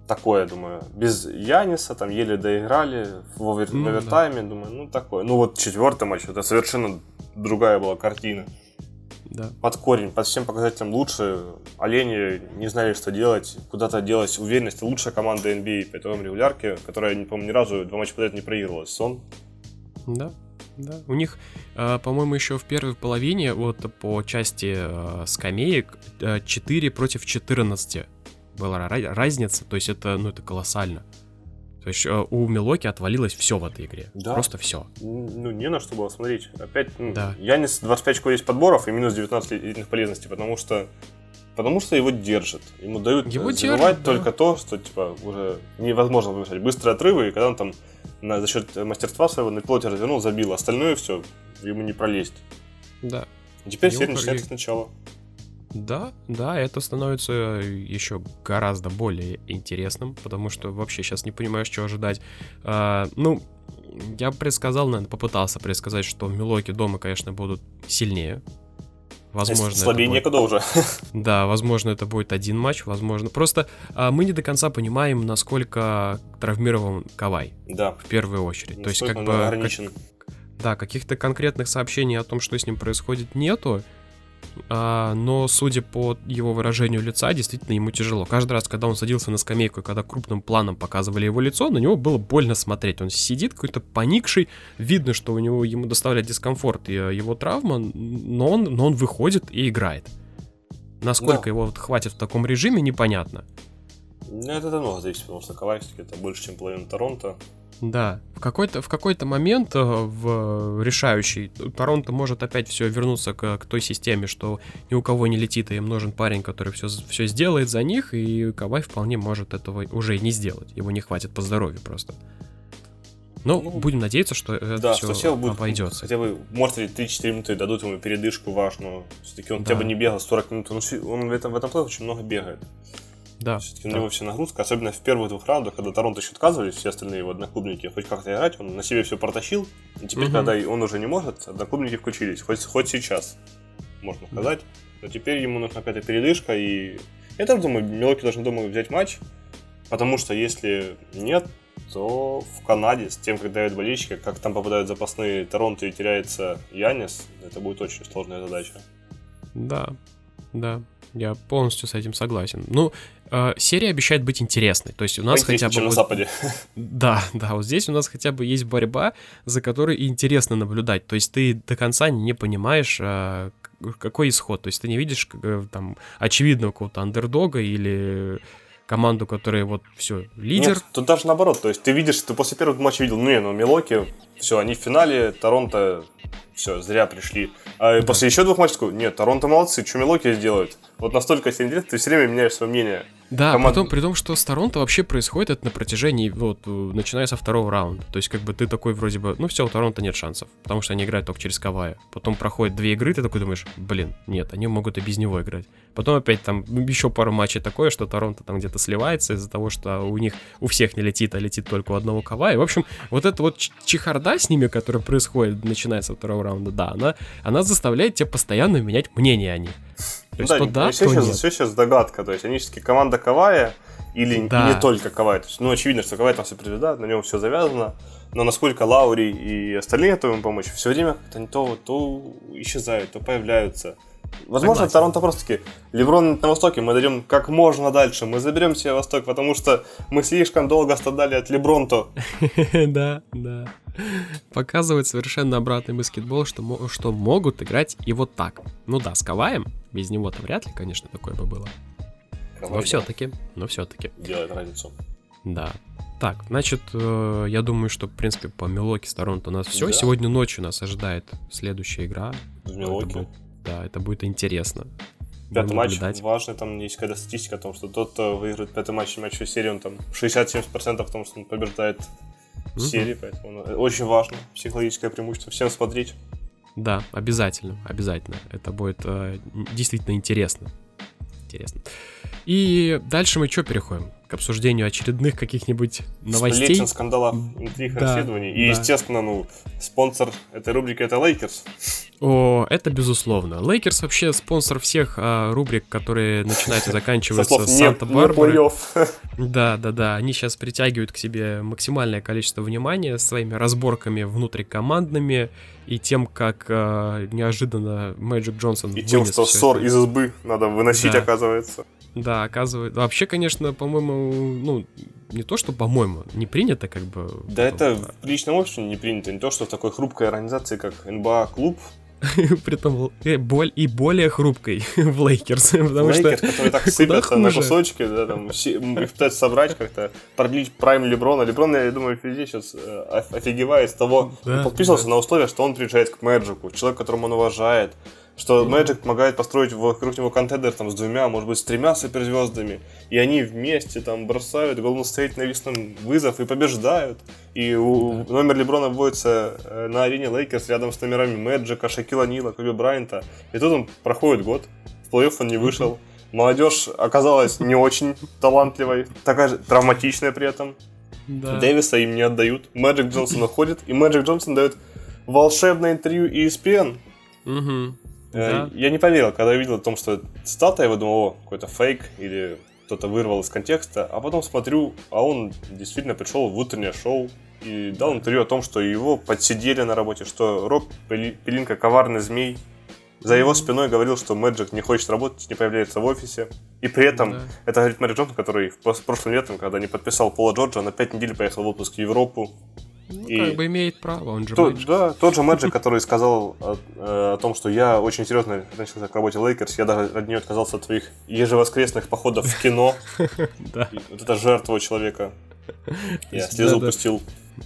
такое, думаю, без Яниса, там еле доиграли в овер... ну, овертайме, да. думаю, ну, такое. Ну, вот четвертый матч, это совершенно другая была картина да. под корень, под всем показателям лучше. Олени не знали, что делать, куда-то делать уверенность. Лучшая команда NBA по итогам регулярки, которая, не помню, ни разу два матча подряд не проигрывала. Сон. Да, да. У них, э, по-моему, еще в первой половине, вот по части э, скамеек, 4 против 14 была разница. То есть это, ну, это колоссально. То есть э, у Милоки отвалилось все в этой игре. Да. Просто все. Ну, не на что было смотреть. Опять, ну, да. Янис 25 очков есть подборов и минус 19 личных полезностей, потому что Потому что его держат. Ему дают его забивать держат, только да. то, что типа уже невозможно вымешать. Быстрые отрывы, и когда он там на, за счет мастерства своего на пилоте развернул, забил. Остальное все ему не пролезть. Да. И теперь серия начинается сначала. Да, да, это становится еще гораздо более интересным, потому что вообще сейчас не понимаешь, что ожидать. А, ну, я предсказал, наверное, попытался предсказать, что Милоки дома, конечно, будут сильнее. Возможно, слабее будет... некуда уже. Да, возможно, это будет один матч, возможно. Просто а, мы не до конца понимаем, насколько травмирован Кавай. Да. В первую очередь. Насколько То есть, как бы. Как, да, каких-то конкретных сообщений о том, что с ним происходит, нету. А, но, судя по его выражению лица, действительно ему тяжело. Каждый раз, когда он садился на скамейку, и когда крупным планом показывали его лицо, на него было больно смотреть. Он сидит какой-то поникший, видно, что у него ему доставляет дискомфорт и э, его травма, но он, но он выходит и играет. Насколько да. его вот хватит в таком режиме, непонятно. Ну, это давно зависит, потому что Кавай это больше, чем половина Торонто. Да, в какой-то в какой-то момент э, в решающий Торонто может опять все вернуться к, к той системе, что ни у кого не летит, и им нужен парень, который все, все сделает за них, и Кавай вполне может этого уже и не сделать. Его не хватит по здоровью просто. Но ну, будем надеяться, что это да, все, все будет, обойдется. Хотя бы, может, 3-4 минуты дадут ему передышку важную. Все-таки он да. хотя бы не бегал 40 минут. Он, он в этом, в этом плей очень много бегает. Да. Все-таки да. на него вся нагрузка, особенно в первых двух раундах, когда Торонто еще отказывались, все остальные его одноклубники хоть как-то играть, он на себе все протащил, и теперь, угу. когда он уже не может, одноклубники включились, хоть, хоть сейчас, можно сказать. Да. Но теперь ему нужна какая-то передышка, и я тоже думаю, Милоки должны дома взять матч, потому что если нет, то в Канаде с тем, как дают болельщики, как там попадают запасные Торонто и теряется Янис, это будет очень сложная задача. Да, да, я полностью с этим согласен. Ну, э, серия обещает быть интересной. То есть у нас хотя бы... Чем вот... на Западе. Да, да, вот здесь у нас хотя бы есть борьба, за которой интересно наблюдать. То есть ты до конца не понимаешь, э, какой исход. То есть ты не видишь э, там очевидного какого-то андердога или команду, которая вот все, лидер. Нет, тут даже наоборот, то есть ты видишь, ты после первого матча видел, ну не, ну Милоки, все, они в финале, Торонто, все, зря пришли. А да. после еще двух матчей, нет, Торонто молодцы, что Милоки сделают? Вот настолько сильно ты все время меняешь свое мнение. Да, Команд... потом, при том, что с Торонто вообще происходит это на протяжении, вот, начиная со второго раунда. То есть, как бы ты такой вроде бы, ну все, у Торонто нет шансов, потому что они играют только через Кавая. Потом проходит две игры, ты такой думаешь, блин, нет, они могут и без него играть. Потом опять там еще пару матчей такое, что Торонто там где-то сливается из-за того, что у них у всех не летит, а летит только у одного Кавая. В общем, вот эта вот чехарда с ними, которая происходит, начиная со второго раунда, да, она, она заставляет тебя постоянно менять мнение о них. То есть, да, то да, все, то сейчас, нет. все сейчас догадка. То есть они все-таки команда Кавая или да. и не только Кавай. То есть, ну, очевидно, что Кавай там все суперзвезда, на нем все завязано. Но насколько Лаури и остальные готовы ему помочь, все время как-то они то, то исчезают, то появляются. Возможно, Согласен. Торонто просто таки Леброн на Востоке, мы дойдем как можно дальше, мы заберем себе Восток, потому что мы слишком долго страдали от Лебронто. Да, да. Показывает совершенно обратный баскетбол, что, что могут играть и вот так. Ну да, с Каваем, без него-то вряд ли, конечно, такое бы было. но все-таки, но все-таки. Делает разницу. Да. Так, значит, э, я думаю, что, в принципе, по Милоки с Торонто у нас все. Сегодня ночью нас ожидает следующая игра. В Милоки. Да, это будет интересно. Пятый матч важный, там есть какая-то статистика о том, что тот, кто выиграет пятый матч матчевой серии, он там 60-70% в том, что он побеждает в серии, поэтому очень важно, психологическое преимущество, всем смотреть. Да, обязательно, обязательно. Это будет э, действительно интересно. Интересно. И дальше мы что переходим? К обсуждению очередных каких-нибудь новостей. Сплетен, скандалов, интриг, да, расследований. И, да. естественно, ну, спонсор этой рубрики это Лейкерс. О, это безусловно. Лейкерс вообще спонсор всех а, рубрик, которые начинаются и заканчиваются с Санта-Барбары. Да, да, да. Они сейчас притягивают к себе максимальное количество внимания своими разборками внутрикомандными и тем, как а, неожиданно Мэджик Джонсон И тем, что ссор из избы надо выносить, да. оказывается. Да, оказывается. Вообще, конечно, по-моему, ну, не то, что, по-моему, не принято, как бы. Да, это в личном обществе не принято. Не то, что в такой хрупкой организации, как НБА клуб, Притом и более хрупкой в Лейкерс. Потому Лейкерс, что которые так сыпятся на кусочки, да, там, их пытаются собрать как-то, продлить prime Леброна. Леброн, я думаю, везде сейчас э, офигевает с того, он подписывался на условия, что он приезжает к Мэджику, человек, которого он уважает, что Magic помогает построить вокруг него contender там с двумя, может быть, с тремя суперзвездами. И они вместе там бросают Golden State на весном вызов и побеждают. И у, номер Леброна вводится э, на арене Лейкерс рядом с номерами Мэджика, Шакила О'Нила, Коби Брайанта. И тут он проходит год, в плей-офф он не вышел. Молодежь оказалась не очень талантливой, такая же травматичная при этом. Да. Дэвиса им не отдают. Мэджик Джонсон уходит, и Мэджик Джонсон дает волшебное интервью ESPN. Угу. Да. Я не поверил, когда видел о том, что цитата, я подумал, о, какой-то фейк или кто-то вырвал из контекста, а потом смотрю, а он действительно пришел в утреннее шоу и дал интервью о том, что его подсидели на работе, что Роб Пелинка коварный змей, за его спиной говорил, что Мэджик не хочет работать, не появляется в офисе. И при этом, да. это говорит Мэри Джонсон, который в прошлом летом, когда не подписал Пола Джорджа, на 5 недель поехал в отпуск в Европу. Ну, и как бы имеет право, он же то, Да, тот же Мэджик, который сказал о, о том, что я очень серьезно относился к работе Лейкерс, я даже от нее отказался от своих ежевоскресных походов в кино. Вот это жертва человека. Я слезу пустил.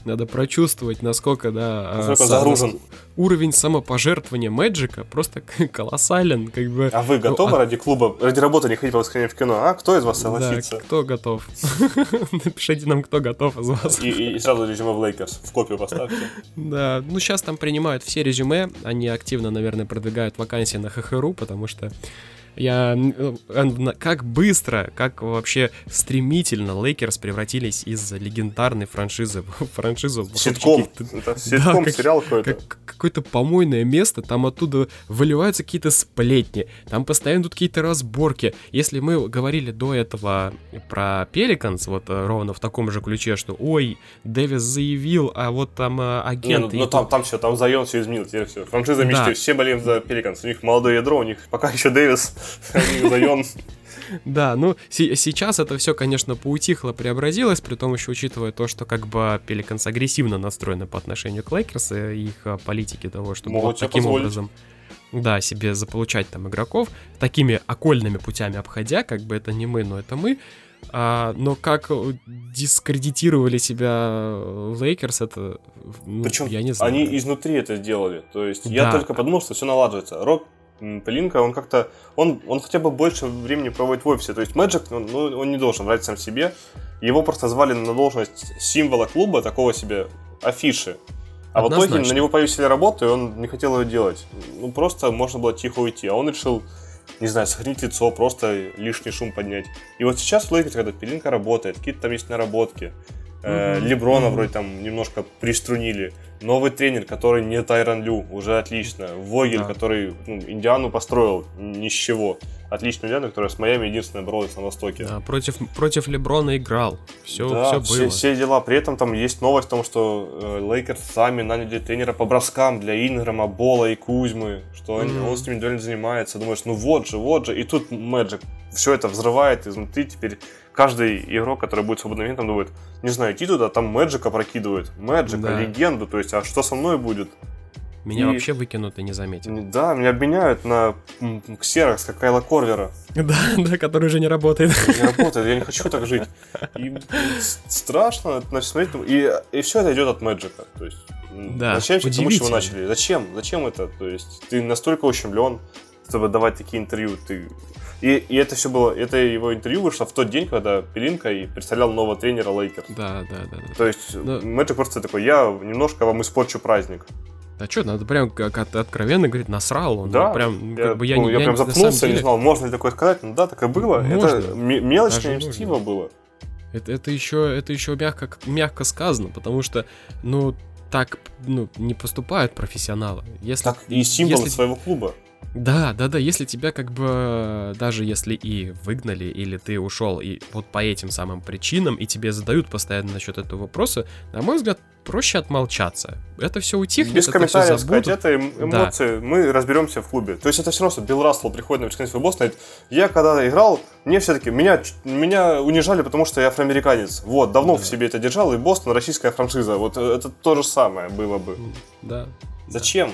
Надо прочувствовать, насколько, да, а, насколько загружен. уровень самопожертвования Мэджика просто колоссален, как бы. А вы готовы ну, а... ради клуба, ради работы не ходить по воскресеньям в кино? А кто из вас согласится? Да, кто готов? Напишите нам, кто готов из вас. И, и, и сразу резюме в Лейкерс, в копию поставьте. Да, ну сейчас там принимают все резюме, они активно, наверное, продвигают вакансии на HH.ru, потому что я э, как быстро, как вообще стремительно Лейкерс превратились из легендарной франшизы в франшизу. Ситком. Это ситком, да, сериал какой-то. Как, какое-то помойное место, там оттуда выливаются какие-то сплетни, там постоянно тут какие-то разборки. Если мы говорили до этого про Пеликанс, вот э, ровно в таком же ключе, что ой, Дэвис заявил, а вот там э, агент... Не, ну, ну там, там все, там Зайон все изменил, теперь все. Франшиза мечты, да. все болеем за Пеликанс. У них молодое ядро, у них пока еще Дэвис Да, ну сейчас это все, конечно, поутихло, преобразилось, при том еще учитывая то, что как бы Пеликанс агрессивно настроены по отношению к Лейкерс и их а, политики того, чтобы вот таким образом да, себе заполучать там игроков, такими окольными путями обходя, как бы это не мы, но это мы. А, но как дискредитировали себя Лейкерс, это ну, Причем я не знаю. Они изнутри это сделали. То есть да. я только подумал, что все налаживается. Роб Пелинка, он как-то, он, он хотя бы больше времени проводит в офисе. То есть Мэджик, ну, ну, он не должен врать сам себе. Его просто звали на должность символа клуба, такого себе афиши. А Однозначно. в итоге на него повесили работу, и он не хотел ее делать. Ну, просто можно было тихо уйти. А он решил, не знаю, сохранить лицо, просто лишний шум поднять. И вот сейчас в Лейкерс, когда Пелинка работает, какие-то там есть наработки, Mm-hmm. Леброна вроде там немножко приструнили. Новый тренер, который не Тайрон Лю, уже отлично. Вогель, да. который ну, Индиану построил ни с чего. Отличную Индиану, которая с Майами единственная боролась на Востоке. Да, против, против Леброна играл. Все, да, все было. Все, все дела. При этом там есть новость о том, что э, Лейкерс сами наняли тренера по броскам для Инграма, Бола и Кузьмы, что mm-hmm. он с ними индивидуально занимается. Думаешь, ну вот же, вот же. И тут Мэджик все это взрывает изнутри. Теперь каждый игрок, который будет свободным агентом, думает, не знаю, идти туда, там Мэджика прокидывают. Мэджика, да. легенду, то есть, а что со мной будет? Меня и... вообще выкинут и не заметят. Да, меня обменяют на ксерокс, как Кайла Корвера. Да, да, который уже не работает. Не работает, я не хочу так жить. И страшно на смотреть. И, и все это идет от Мэджика. То есть, да, зачем к тому, чего начали? Зачем? Зачем это? То есть, ты настолько ущемлен, чтобы давать такие интервью. Ты и, и это все было, это его интервью вышло в тот день, когда Пелинка и представлял нового тренера Лейкерс. Да, да, да. да. То есть Но... Мэджик просто такой, я немножко вам испорчу праздник. А что, надо прям как откровенно говорить, насрал он. Да, прям, я, как бы, я, ну, я, я прям запнулся, деле... не знал, можно ли такое сказать. Ну да, так и было. Можно. Это мелочное мстиво было. Это, это еще, это еще мягко, мягко сказано, потому что, ну, так ну, не поступают профессионалы. Если, так и символ если... своего клуба. Да, да, да, если тебя как бы, даже если и выгнали, или ты ушел, и вот по этим самым причинам, и тебе задают постоянно насчет этого вопроса, на мой взгляд, проще отмолчаться. Это все утихнет, Без это комментариев все сказать, это эмоции, да. мы разберемся в клубе. То есть это все равно, что Билл Рассел приходит на американский футбол, говорит, я когда играл, мне все-таки, меня, меня унижали, потому что я афроамериканец. Вот, давно да. в себе это держал, и Бостон российская франшиза. Вот э, это то же самое было бы. Да. Зачем?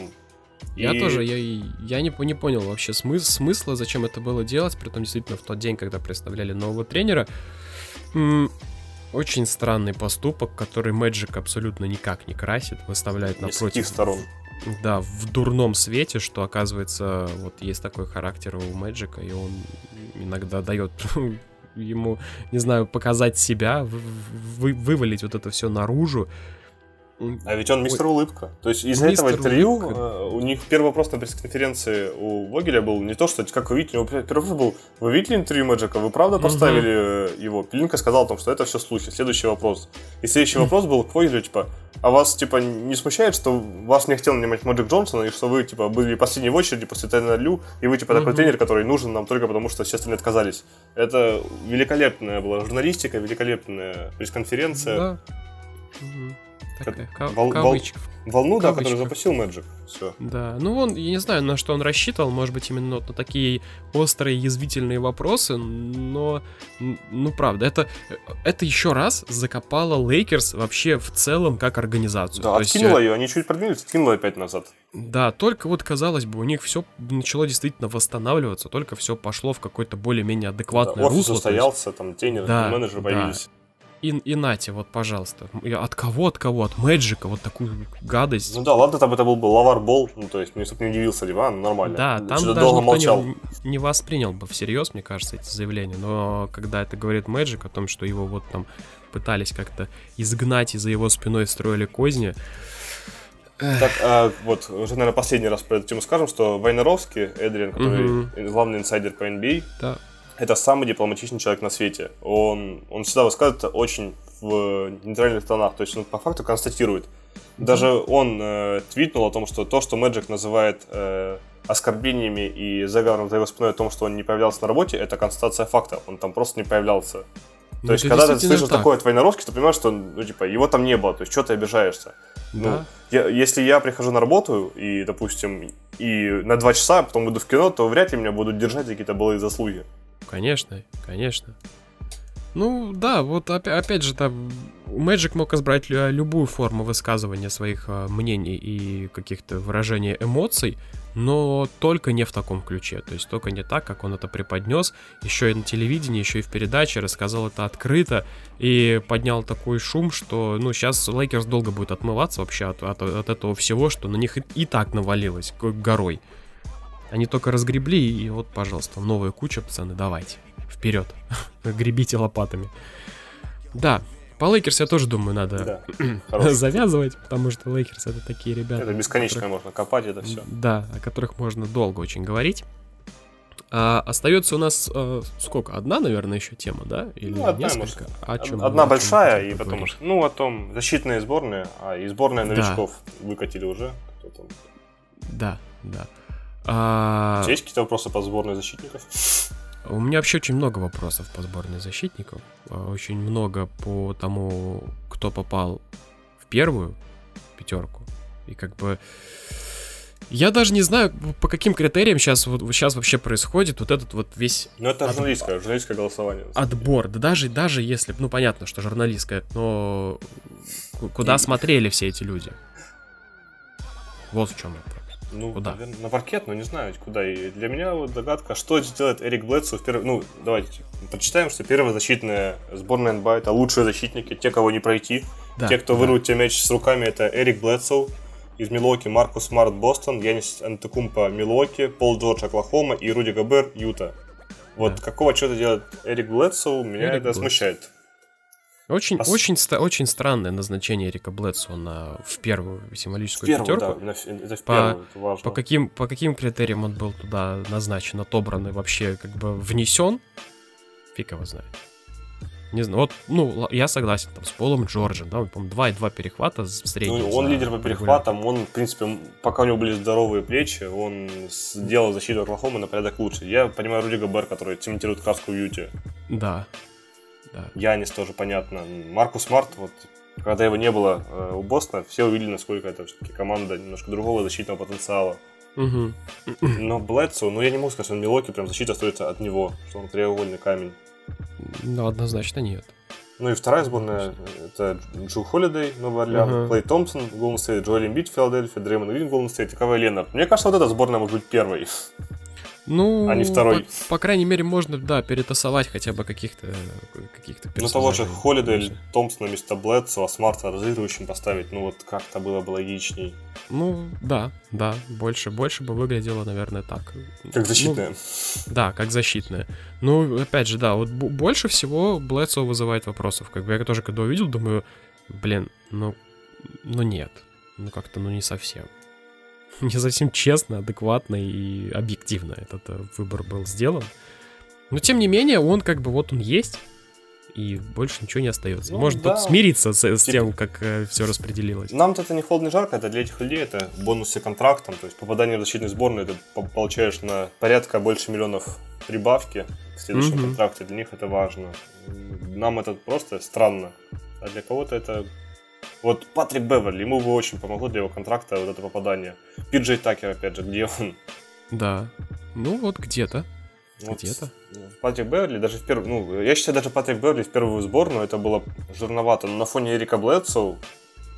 Я и... тоже, я, я не, не понял вообще смыс, смысла, зачем это было делать, при том действительно в тот день, когда представляли нового тренера. Очень странный поступок, который Мэджик абсолютно никак не красит, выставляет напротив... сторон. Да, в дурном свете, что оказывается, вот есть такой характер у Мэджика, и он иногда дает ему, не знаю, показать себя, вы, вывалить вот это все наружу. А ведь он мистер Улыбка. То есть из-за этого интервью э, у них первый вопрос на пресс-конференции у Вогеля был не то, что как вы видите, у него первый вопрос был, вы видели интервью Мэджика, вы правда поставили угу. его? Пилинка сказал о том, что это все слухи. Следующий вопрос. И следующий вопрос был к Вогелю, типа, а вас, типа, не смущает, что вас не хотел нанимать Мэджик Джонсона, и что вы, типа, были последней в очереди после Тайна Лю, и вы, типа, такой тренер, который нужен нам только потому, что все остальные отказались. Это великолепная была журналистика, великолепная пресс-конференция. Да. Угу. Такая, вол, вол, волну, да, которую запустил Magic. Все. Да, ну он, я не знаю, на что он рассчитывал, может быть, именно на такие острые, язвительные вопросы, но, ну, правда, это, это еще раз закопало Лейкерс вообще в целом как организацию. Да, То откинула есть, ее, они чуть продвинулись, откинула опять назад. Да, только вот, казалось бы, у них все начало действительно восстанавливаться, только все пошло в какой-то более-менее адекватное да, офис русло. состоялся, там тренер, да, менеджер появились. И, и нате, вот, пожалуйста. От кого, от кого? От Мэджика, вот такую гадость. Ну да, ладно, там это был бы лавар-бол, ну то есть, мне не удивился, типа, а, ну, нормально. Да, там даже никто молчал. Не, не воспринял бы всерьез, мне кажется, эти заявления, но когда это говорит Мэджик о том, что его вот там пытались как-то изгнать, и за его спиной строили козни, так, а, вот, уже, наверное, последний раз про эту тему скажем, что Вайнаровский, Эдриан, который угу. главный инсайдер по NBA, да это самый дипломатичный человек на свете. Он, он всегда высказывается очень в нейтральных тонах, то есть он по факту констатирует. Даже он э, твитнул о том, что то, что Мэджик называет э, оскорблениями и заговором за его спиной о том, что он не появлялся на работе, это констатация факта. Он там просто не появлялся. Ну, то есть, когда ты слышишь так. такое от Войнаровски, ты понимаешь, что ну, типа, его там не было, то есть, что ты обижаешься? Ну, да. Ну, я, если я прихожу на работу и, допустим, и на два часа, а потом буду в кино, то вряд ли меня будут держать какие-то былые заслуги. Конечно, конечно. Ну, да, вот опять, опять же, там Magic мог избрать любую форму высказывания своих а, мнений и каких-то выражений эмоций, но только не в таком ключе, то есть только не так, как он это преподнес, еще и на телевидении, еще и в передаче, рассказал это открыто и поднял такой шум, что, ну, сейчас Лейкерс долго будет отмываться вообще от, от, от этого всего, что на них и, и так навалилось горой. Они только разгребли, и вот, пожалуйста, новая куча, пацаны, давайте. Вперед. Гребите лопатами. Да, по Лейкерс я тоже думаю, надо да, завязывать, потому что Лейкерс это такие ребята. Это бесконечно которых, можно копать, это все. Да, о которых можно долго очень говорить. А, остается у нас а, сколько? Одна, наверное, еще тема, да? Или ну, одна, несколько? О чем одна большая, чем и потом, ну, о том, защитные сборные, а и сборная новичков да. выкатили уже. Да, да. А... У тебя есть какие-то вопросы по сборной защитников? У меня вообще очень много вопросов по сборной защитников. А, очень много по тому, кто попал в первую пятерку. И как бы... Я даже не знаю, по каким критериям сейчас, вот, сейчас вообще происходит вот этот вот весь... Ну, это от... журналистское, журналистское голосование. Отбор. Да даже, даже если... Ну, понятно, что журналистское, но куда И... смотрели все эти люди? Вот в чем вопрос. Ну, куда? Наверное, на паркет, но не знаю куда. И для меня вот догадка, что сделает Эрик Блэдсоу в первый... Ну, давайте прочитаем, что первая защитная сборная НБА это лучшие защитники, те, кого не пройти. Да, те, кто да. вырвут тебе мяч с руками, это Эрик Блэдсоу из Милуоки, Маркус Смарт Бостон, Янис Антетокумпо Милуоки, Пол Джордж Оклахома и Руди Гобер Юта. Вот да. какого что-то делает Эрик Блэдсоу, меня Эрик это Блэдсоу. смущает. Очень, Пос... очень, очень странное назначение Эрика Блэдсона в первую символическую в первую, пятерку. Да, это в первую, по, это. По каким, по каким критериям он был туда назначен, отобран и вообще как бы внесен? Фиг его знает. Не знаю, вот, ну, я согласен, там, с Полом Джорджем, да, по-моему, два и два перехвата в среднем. Ну, он лидер по перехватам, он, в принципе, пока у него были здоровые плечи, он сделал защиту Оклахомы на порядок лучше. Я понимаю Руди Габер, который цементирует каску в Юте. Да, да. Янис тоже понятно. Маркус Смарт, вот когда его не было э, у Бостона, все увидели, насколько это все-таки команда немножко другого защитного потенциала. Угу. Но Бледсо, ну я не могу сказать, что он Милуоки, прям защита остается от него, что он краеугольный камень. Ну, однозначно нет. Ну и вторая сборная, это Джру Холидей, Новый Орлеан, uh-huh. Клей Томпсон, Голден Стейт, Джоэл Эмбиид, Филадельфия, Дреймон Грин, Голден Стейт и Кавай Ленард. Мне кажется, вот эта сборная может быть первой. Ну, а не второй. По, по крайней мере, можно, да, перетасовать хотя бы каких-то каких-то Ну, того же Холидей, Томпсона вместо Блэдсу, а Смарта разыгрывающим поставить, ну, вот как-то было бы логичней. Ну, да, да, больше, больше бы выглядело, наверное, так. Как защитная. Ну, да, как защитная. Ну, опять же, да, вот больше всего Блэдсу вызывает вопросов. Как бы я тоже когда увидел, думаю, блин, ну, ну нет, ну как-то, ну не совсем. Не совсем честно, адекватно и объективно этот э, выбор был сделан. Но тем не менее, он как бы вот он есть, и больше ничего не остается. Ну, Можно да. тут смириться с, с Типа- тем, как все распределилось. Нам это не холодно, не жарко, это для этих людей это бонусы контрактом, то есть попадание в защитную сборную, ты по- получаешь на порядка больше миллионов прибавки в следующем Мгм. контракте, для них это важно. Нам это просто странно, а для кого-то это... Вот Патрик Беверли, ему бы очень помогло для его контракта вот это попадание. Пиджей Такер, опять же, где он? Да. Ну вот где-то. Вот, Где-то. Патрик Беверли даже в первую... Ну, я считаю, даже Патрик Беверли в первую сборную это было жирновато, но на фоне Эрика Блэдсоу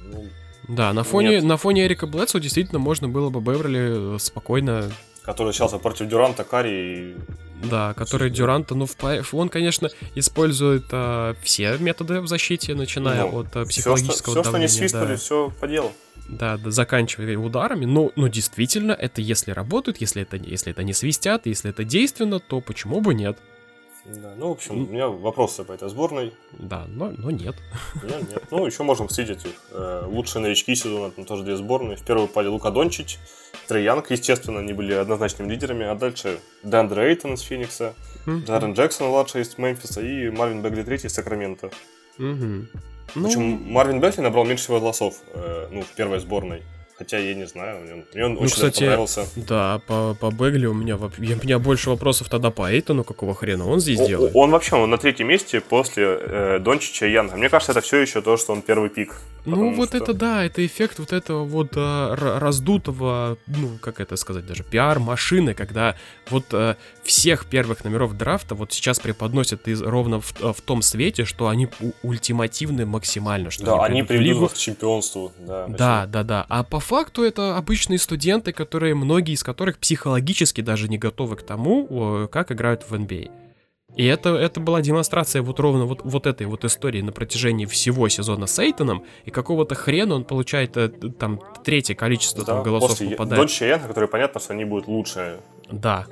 ну, Да, на фоне, Нет. на фоне Эрика Блэдсоу действительно можно было бы Беверли э, спокойно который сейчас против Дюранта, Карри и Да, который Дюранта, ну, в он, конечно, использует а, все методы в защите, начиная Ну, от а, все, что, психологического все, что давления, не свистнули, да, все по делу. да, да, заканчивая ударами. Но, но действительно, это если работают, если это, если это не свистят, если это действенно, то почему бы нет? Да, ну, в общем, у меня вопросы по этой сборной. Да, но, но нет. Нет, нет. Ну, еще можем встретить их. Э, Лучшие новички сезона, там тоже две сборные. В первую пали Лука Дончич, Трей Янг, естественно, они были однозначными лидерами. А дальше Дандре Эйтон из Феникса, Мгм. Джарен Джексон, младший из Мемфиса, и Марвин Бегли третий из Сакрамента. Мгм. Ну, Причем Марвин Бегли набрал меньше всего голосов, э, ну, в первой сборной. Хотя я не знаю, мне он, мне он Ну, очень кстати, понравился. да, по, по Бегли у меня, у меня больше вопросов тогда по Эйтону, какого хрена он здесь О- делает? Он вообще он на третьем месте после э, Дончича и Янга. Мне кажется, это все еще то, что он первый пик. Ну, вот что- это да, это эффект вот этого вот р- раздутого, ну, как это сказать, даже пиар-машины, когда вот а, всех первых номеров драфта вот сейчас преподносят из, ровно в, в том свете, что они ультимативны максимально, что Да, они в приведут к чемпионству. Да, Да, да, да. А по факту это обычные студенты, которые, многие из которых психологически даже не готовы к тому, как играют в NBA. И это, это была демонстрация вот ровно вот, вот этой вот истории на протяжении всего сезона с Эйтоном, и какого-то хрена он получает э, там третье количество Да, там, голосов после попадает. Дончича и которые понятно, что они будут лучше. Да.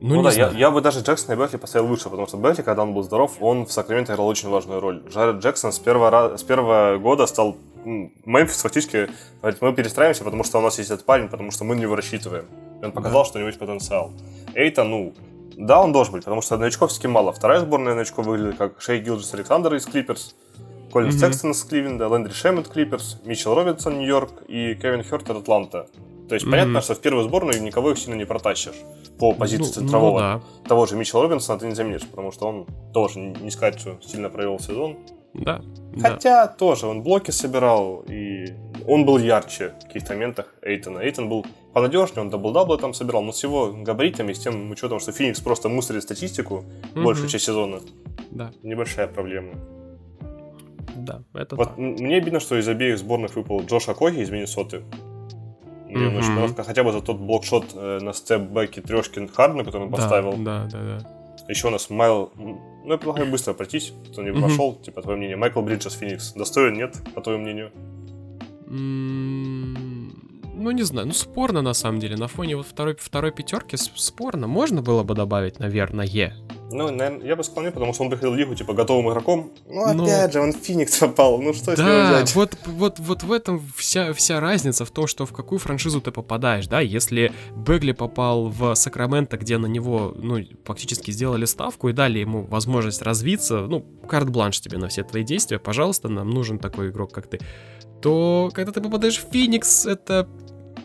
Ну, Ну, да, я, знаю. я бы даже Джексона и Бекли поставил выше, потому что Бекли, когда он был здоров, он в Сакраменто играл очень важную роль. Джаред Джексон с первого, с первого года стал... Мемфис фактически говорит, мы перестраиваемся, потому что у нас есть этот парень, потому что мы на него рассчитываем. И он показал, что у него есть потенциал. Эйта, ну, да, он должен быть, потому что новичков все-таки мало. Вторая сборная новичков выглядит как Шей Гилджис Александр из Клиперс, Колин Мгм. Секстон из Кливленда, Лэндри Шеммет Клиперс, Митчелл Робинсон Нью-Йорк и Кевин Хёртер Атланта. То есть Мгм. понятно, что в первую сборную никого их сильно не протащишь по позиции Ну, центрового. Ну, да. Того же Митчелла Робинсона ты не заменишь, потому что он тоже не сказать, что сильно провел сезон. Да. да. Хотя тоже он блоки собирал, и он был ярче в каких-то моментах Эйтона. Эйтон был понадежнее, он дабл-даблы там собирал, но с его габаритами, с тем учетом, что Феникс просто мусорит статистику Мгм. большую часть сезона, Да, небольшая проблема. да, это Вот так. мне обидно, что из обеих сборных выпал Джош Акоги из Миннесоты. Он Мгм. очень понравился, хотя бы за тот блокшот э, на степ-бэке трешки Хардена, который он Да, поставил. Да, да, да. Еще у нас Майл... Ну, я предлагаю быстро пройтись, кто не прошел, типа, твое мнение. Майкл Бриджес, Феникс. Достоин, нет, по твоему мнению? Ну, не знаю, ну спорно на самом деле. На фоне вот второй, второй пятерки спорно. Можно было бы добавить, наверное. Ну, наверное, я бы склонил, потому что он приходил в лигу, типа, готовым игроком. Ну, Но- опять же, он Феникс попал. Ну, что с него Да, взять? вот, вот, вот в этом вся, вся разница в том, что в какую франшизу ты попадаешь, да, если Бегли попал в Сакраменто, где на него, ну, фактически сделали ставку и дали ему возможность развиться, ну, карт-бланш тебе на все твои действия, пожалуйста, нам нужен такой игрок, как ты, то когда ты попадаешь в Феникс, это...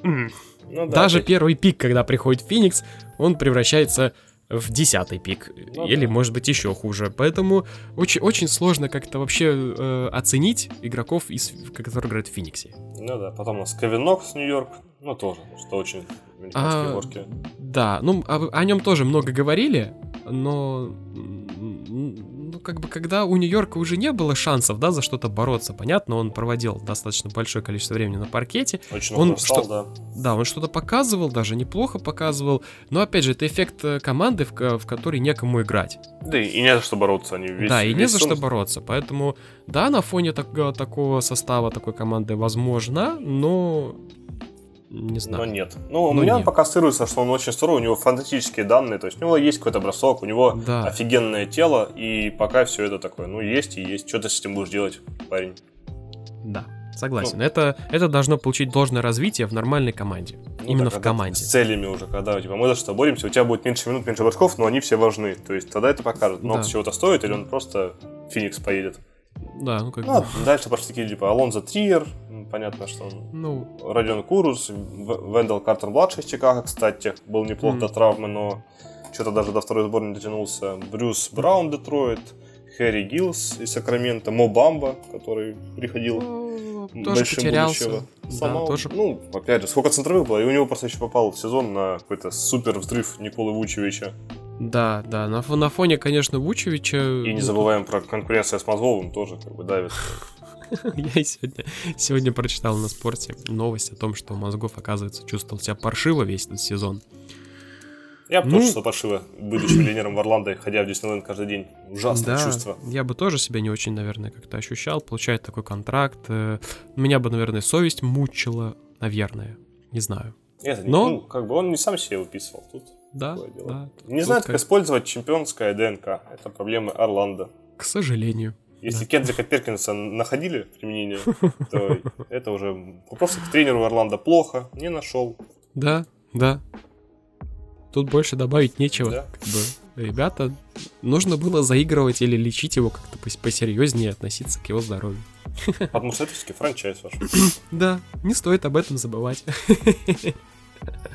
Ну, да, Даже опять- первый пик, когда приходит Феникс, он превращается в десятый пик. Ну или, да. может быть, еще хуже. Поэтому очень, очень сложно как-то вообще э, оценить игроков, из, которые играют в Фениксе. Ну да, потом у нас Кевин Нокс, Нью-Йорк. Ну, тоже, что очень американские А. Да, ну об- о, нем тоже много говорили, но как бы когда у Нью-Йорка уже не было шансов, да, за что-то бороться, понятно, он проводил достаточно большое количество времени на паркете, Очень он встал, что- да. Да, он что-то показывал, даже неплохо показывал. Но опять же, это эффект э, команды, в, в которой некому играть. Да, и, не за что бороться. Они весь, да, и не весь за сезон- что бороться. Поэтому, да, на фоне так- такого состава, такой команды возможно, но не знаю. Но нет. Ну, у Но меня нет. пока ассоциируется, что он очень здоровый, у него фантастические данные, то есть у него есть какой-то бросок, у него Да. офигенное тело, и пока все это такое, ну, есть и есть. Что ты с этим будешь делать, парень? Да. Согласен. Ну, это, это должно получить должное развитие в нормальной команде. Ну, Именно да, в команде. С целями уже, когда типа, мы за что боремся, у тебя будет меньше минут, меньше бросков, но они все важны. То есть тогда это покажет, но да. чего-то стоит, или он просто Феникс поедет. Да, ну как ну, бы. Дальше пошли такие, типа, Алонзо Триер, понятно, что он. Ну. Родион Курус, Вендел Картер младший из Чикаго, кстати, был неплох mm. до травмы, но что-то даже до второй сборной дотянулся. Брюс Браун, Детройт, Хэри Гиллс из Сакрамента, Мо Бамба, который приходил ну, тоже потерялся. будущего. Сама, да, тоже... Ну, опять же, сколько центровых было, и у него просто еще попал в сезон на какой-то супер взрыв Николы Вучевича. Да, да, на, на фоне, конечно, Вучевича... И не забываем про конкуренцию с Мозговым, тоже как бы давит. Я сегодня, сегодня прочитал на спорте новость о том, что Мозгов, оказывается, чувствовал себя паршиво весь этот сезон. Я бы ну, тоже паршиво, будучи миллионером в Орландо, ходя в Диснейленд каждый день. Ужасное да, чувство. Я бы тоже себя не очень, наверное, как-то ощущал. Получать такой контракт. Э, меня бы, наверное, совесть мучила, наверное. Не знаю. Это Но... ну, как бы он не сам себе выписывал тут. Да, да. Не знает, как использовать чемпионское ДНК. Это проблемы Орландо. К сожалению. Если да. Кендрика Перкинса находили применение, то это уже просто к тренеру Орландо плохо, не нашел. Да, да. Тут больше добавить нечего. Да. Как бы, ребята, нужно было заигрывать или лечить его как-то посерьезнее относиться к его здоровью. Потому что это франчайз ваш. Да, не стоит об этом забывать.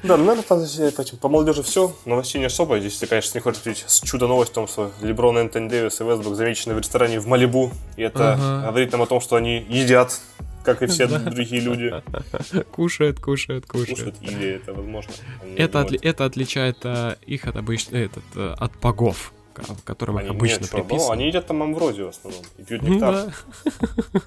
Да, ну, наверное, по, по молодежи все. Новостей не особо. Здесь, конечно, не хочешь говорить с чудо новость о том, что Леброн, Энтони Дэвис и Вестбрук замечены в ресторане в Малибу. И это ага. говорит нам о том, что они едят как и все другие люди. Кушают, кушают, кушают. Кушают или это возможно. Это, отли- это отличает а, их от обычно, этот, а, от богов в котором они, обычно нет, приписывают. Ну, они едят там амброзию в основном и пьют нектар. Да.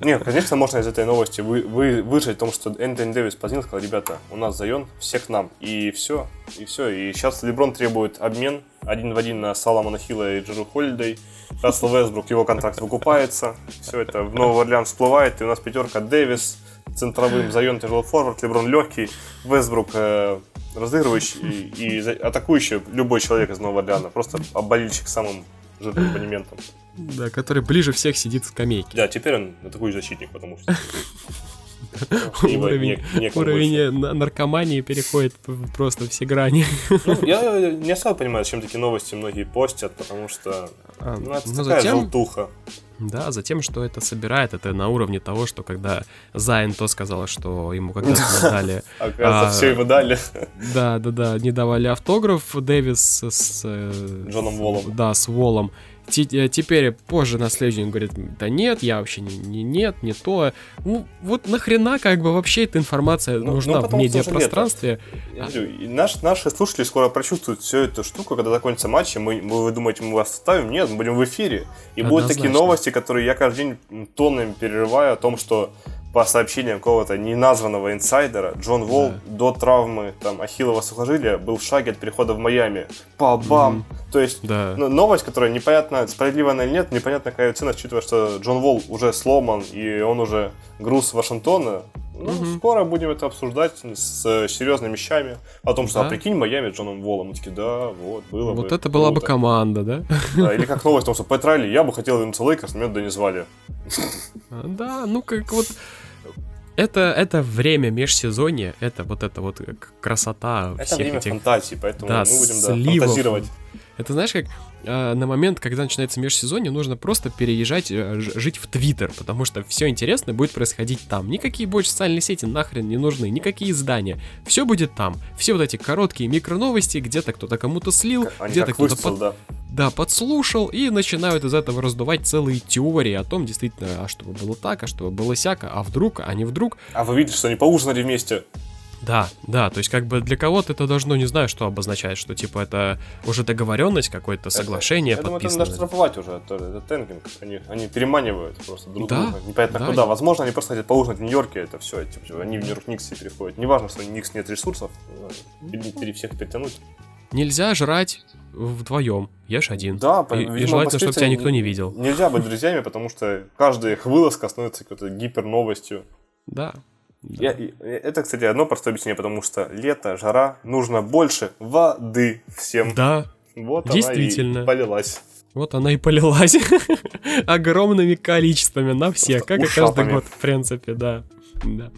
Нет, конечно, можно из этой новости вы, вы, выжать о том, что Энтони Дэвис позвонил и сказал, ребята, у нас Зайон, все к нам. И все, и все. И сейчас Леброн требует обмен один в один на Саламона Хилла и Джеру Холидей. Рассел Вестбрук, его контракт выкупается. Все это в Новый Орлеан всплывает, и у нас пятерка Дэвис, центровым Зайон тяжелый форвард, Леброн легкий, Вестбрук э, разыгрывающий и, атакующий любой человек из Нового Орлеана. Просто болельщик самым жирным абонементом. Да, который ближе всех сидит в скамейке. Да, теперь он атакующий защитник, потому что... Уровень, уровень наркомании переходит просто все грани. Ну, я не особо понимаю, зачем такие новости многие постят, потому что а, ну, это ну, такая затем, желтуха. Да, затем, что это собирает, это на уровне того, что когда Зайн то сказала, что ему когда-то дали... Оказывается, а, все ему дали. Да, да, да, не давали автограф Дэвис с... Э, Джоном Волом. Да, с Волом. Э, теперь позже на следующий день говорит, да нет, я вообще не, не нет, не то. Ну, вот нахрена как бы вообще эта информация ну, нужна ну, в медиапространстве? Я говорю, наш, наши слушатели скоро прочувствуют всю эту штуку, когда закончится матч, и мы, вы думаете, мы вас оставим? Нет, мы будем в эфире. И Однозначно. будут такие новости, которые я каждый день тоннами перерываю о том, что по сообщениям какого-то неназванного инсайдера, Джон Волл да. до травмы там Ахиллова сухожилия был в шаге от перехода в Майами. Па-бам! Mm-hmm. То есть да. новость, которая непонятно, справедлива она или нет, непонятно какая цена, учитывая, что Джон Волл уже сломан, и он уже груз Вашингтона. Ну, mm-hmm. скоро будем это обсуждать с серьезными вещами. О том, что, да? а прикинь, Майами Джоном Воллом. Мы такие, да, вот, было вот бы. Вот это была бы команда, да? Да, или как новость о том, что Пэт Райли, я бы хотел вернуться Лейкерс, но меня не звали. Да, ну как вот это, это время межсезонья, это вот это вот красота Это время этих... фантазии, поэтому да, мы будем да, фантазировать. Это знаешь, как э, на момент, когда начинается межсезонье, нужно просто переезжать, э, жить в Твиттер, потому что все интересное будет происходить там. Никакие больше социальные сети нахрен не нужны, никакие издания. Все будет там. Все вот эти короткие микроновости, где-то кто-то кому-то слил, где-то кто-то под... да. да, подслушал, и начинают из этого раздувать целые теории о том, действительно, а чтобы было так, а чтобы было сяко, а вдруг, а не вдруг. А вы видите, что они поужинали вместе. Да, да, то есть как бы для кого-то это должно, не знаю, что обозначать, что типа это уже договоренность, какое-то соглашение это, подписано. Я думаю, это надо штрафовать уже, это, это тенкинг, они, они переманивают просто друг да, друга, непонятно да, куда. Возможно, они просто хотят поужинать в Нью-Йорке, это все, типа, они в Нью-Йорк Никс переходят. Неважно, что у Никс нет ресурсов, пере всех перетянуть. Нельзя жрать вдвоем, ешь один. Да, и, и желательно, чтобы тебя никто не видел. Нельзя быть друзьями, потому что каждая их вылазка становится какой-то гипер новостью. Да, я, это, кстати, одно простое объяснение, потому что лето, жара, нужно больше воды всем. Да, вот действительно. она и полилась. Вот она и полилась огромными количествами на всех, как и каждый год, в принципе, да. да.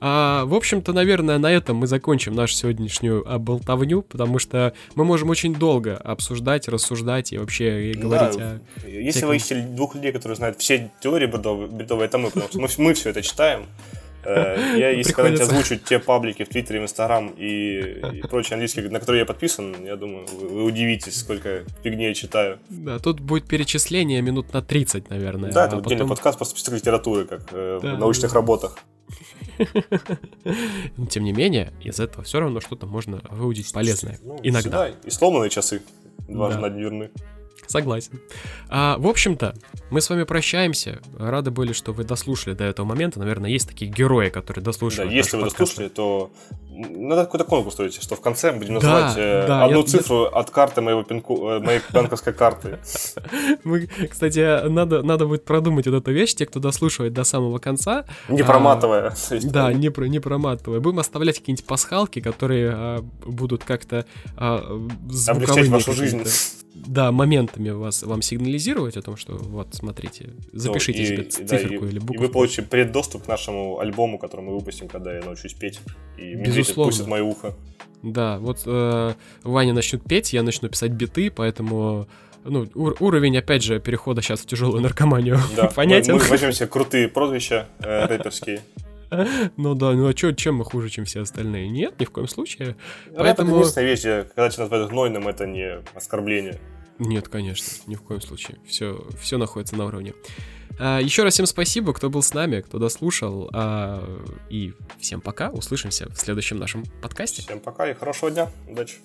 А, в общем-то, наверное, на этом мы закончим нашу сегодняшнюю а, болтовню, потому что мы можем очень долго обсуждать, рассуждать и вообще и говорить да, о... Если всяком... вы ищете двух людей, которые знают все теории бредовые, бредовые это мы, потому что мы, мы все это читаем. Э, я, если когда-нибудь озвучу те паблики в Твиттере, в Инстаграм и, и прочие английские, на которые я подписан, я думаю, вы, вы удивитесь, сколько фигни я читаю. Да, тут будет перечисление минут на 30, наверное. Да, это а отдельный потом... подкаст просто список литературы, как э, да, в научных да. работах. Но тем не менее, из этого все равно что-то можно выудить полезное. Ну, Иногда. Всегда. И сломанные часы дважды да. Согласен. А, в общем-то, мы с вами прощаемся. Рады были, что вы дослушали до этого момента. Наверное, есть такие герои, которые дослушали. Да, если вы дослушали, то надо какой-то конкурс устроить, что в конце будем называть да, э, да, одну я, цифру от карты моего пинку, э, моей банковской карты. Мы, кстати, надо, надо будет продумать вот эту вещь, те, кто дослушивает до самого конца. Не проматывая. А, да, не, не проматывая. Будем оставлять какие-нибудь пасхалки, которые а, будут как-то а, Облегчать вашу жизнь. Да, моментами вас, вам сигнализировать о том, что вот, смотрите, запишите ну, и, себе циферку да, или букву. И вы получите преддоступ к нашему альбому, который мы выпустим, когда я научусь петь. И медведь отпустит мое ухо. Да, вот э, Ваня начнет петь, я начну писать биты, поэтому ну, ур- уровень, опять же, перехода сейчас в тяжелую наркоманию да, понятен. Мы, мы возьмем себе крутые прозвища э, рэперские. Ну да, ну а чё, чем мы хуже, чем все остальные? Нет, ни в коем случае. Поэтому... Это единственная вещь, когда тебя называют гнойным, это не оскорбление. Нет, конечно, ни в коем случае. Все, все находится на уровне. А, еще раз всем спасибо, кто был с нами, кто дослушал. А, и всем пока. Услышимся в следующем нашем подкасте. Всем пока и хорошего дня. Удачи.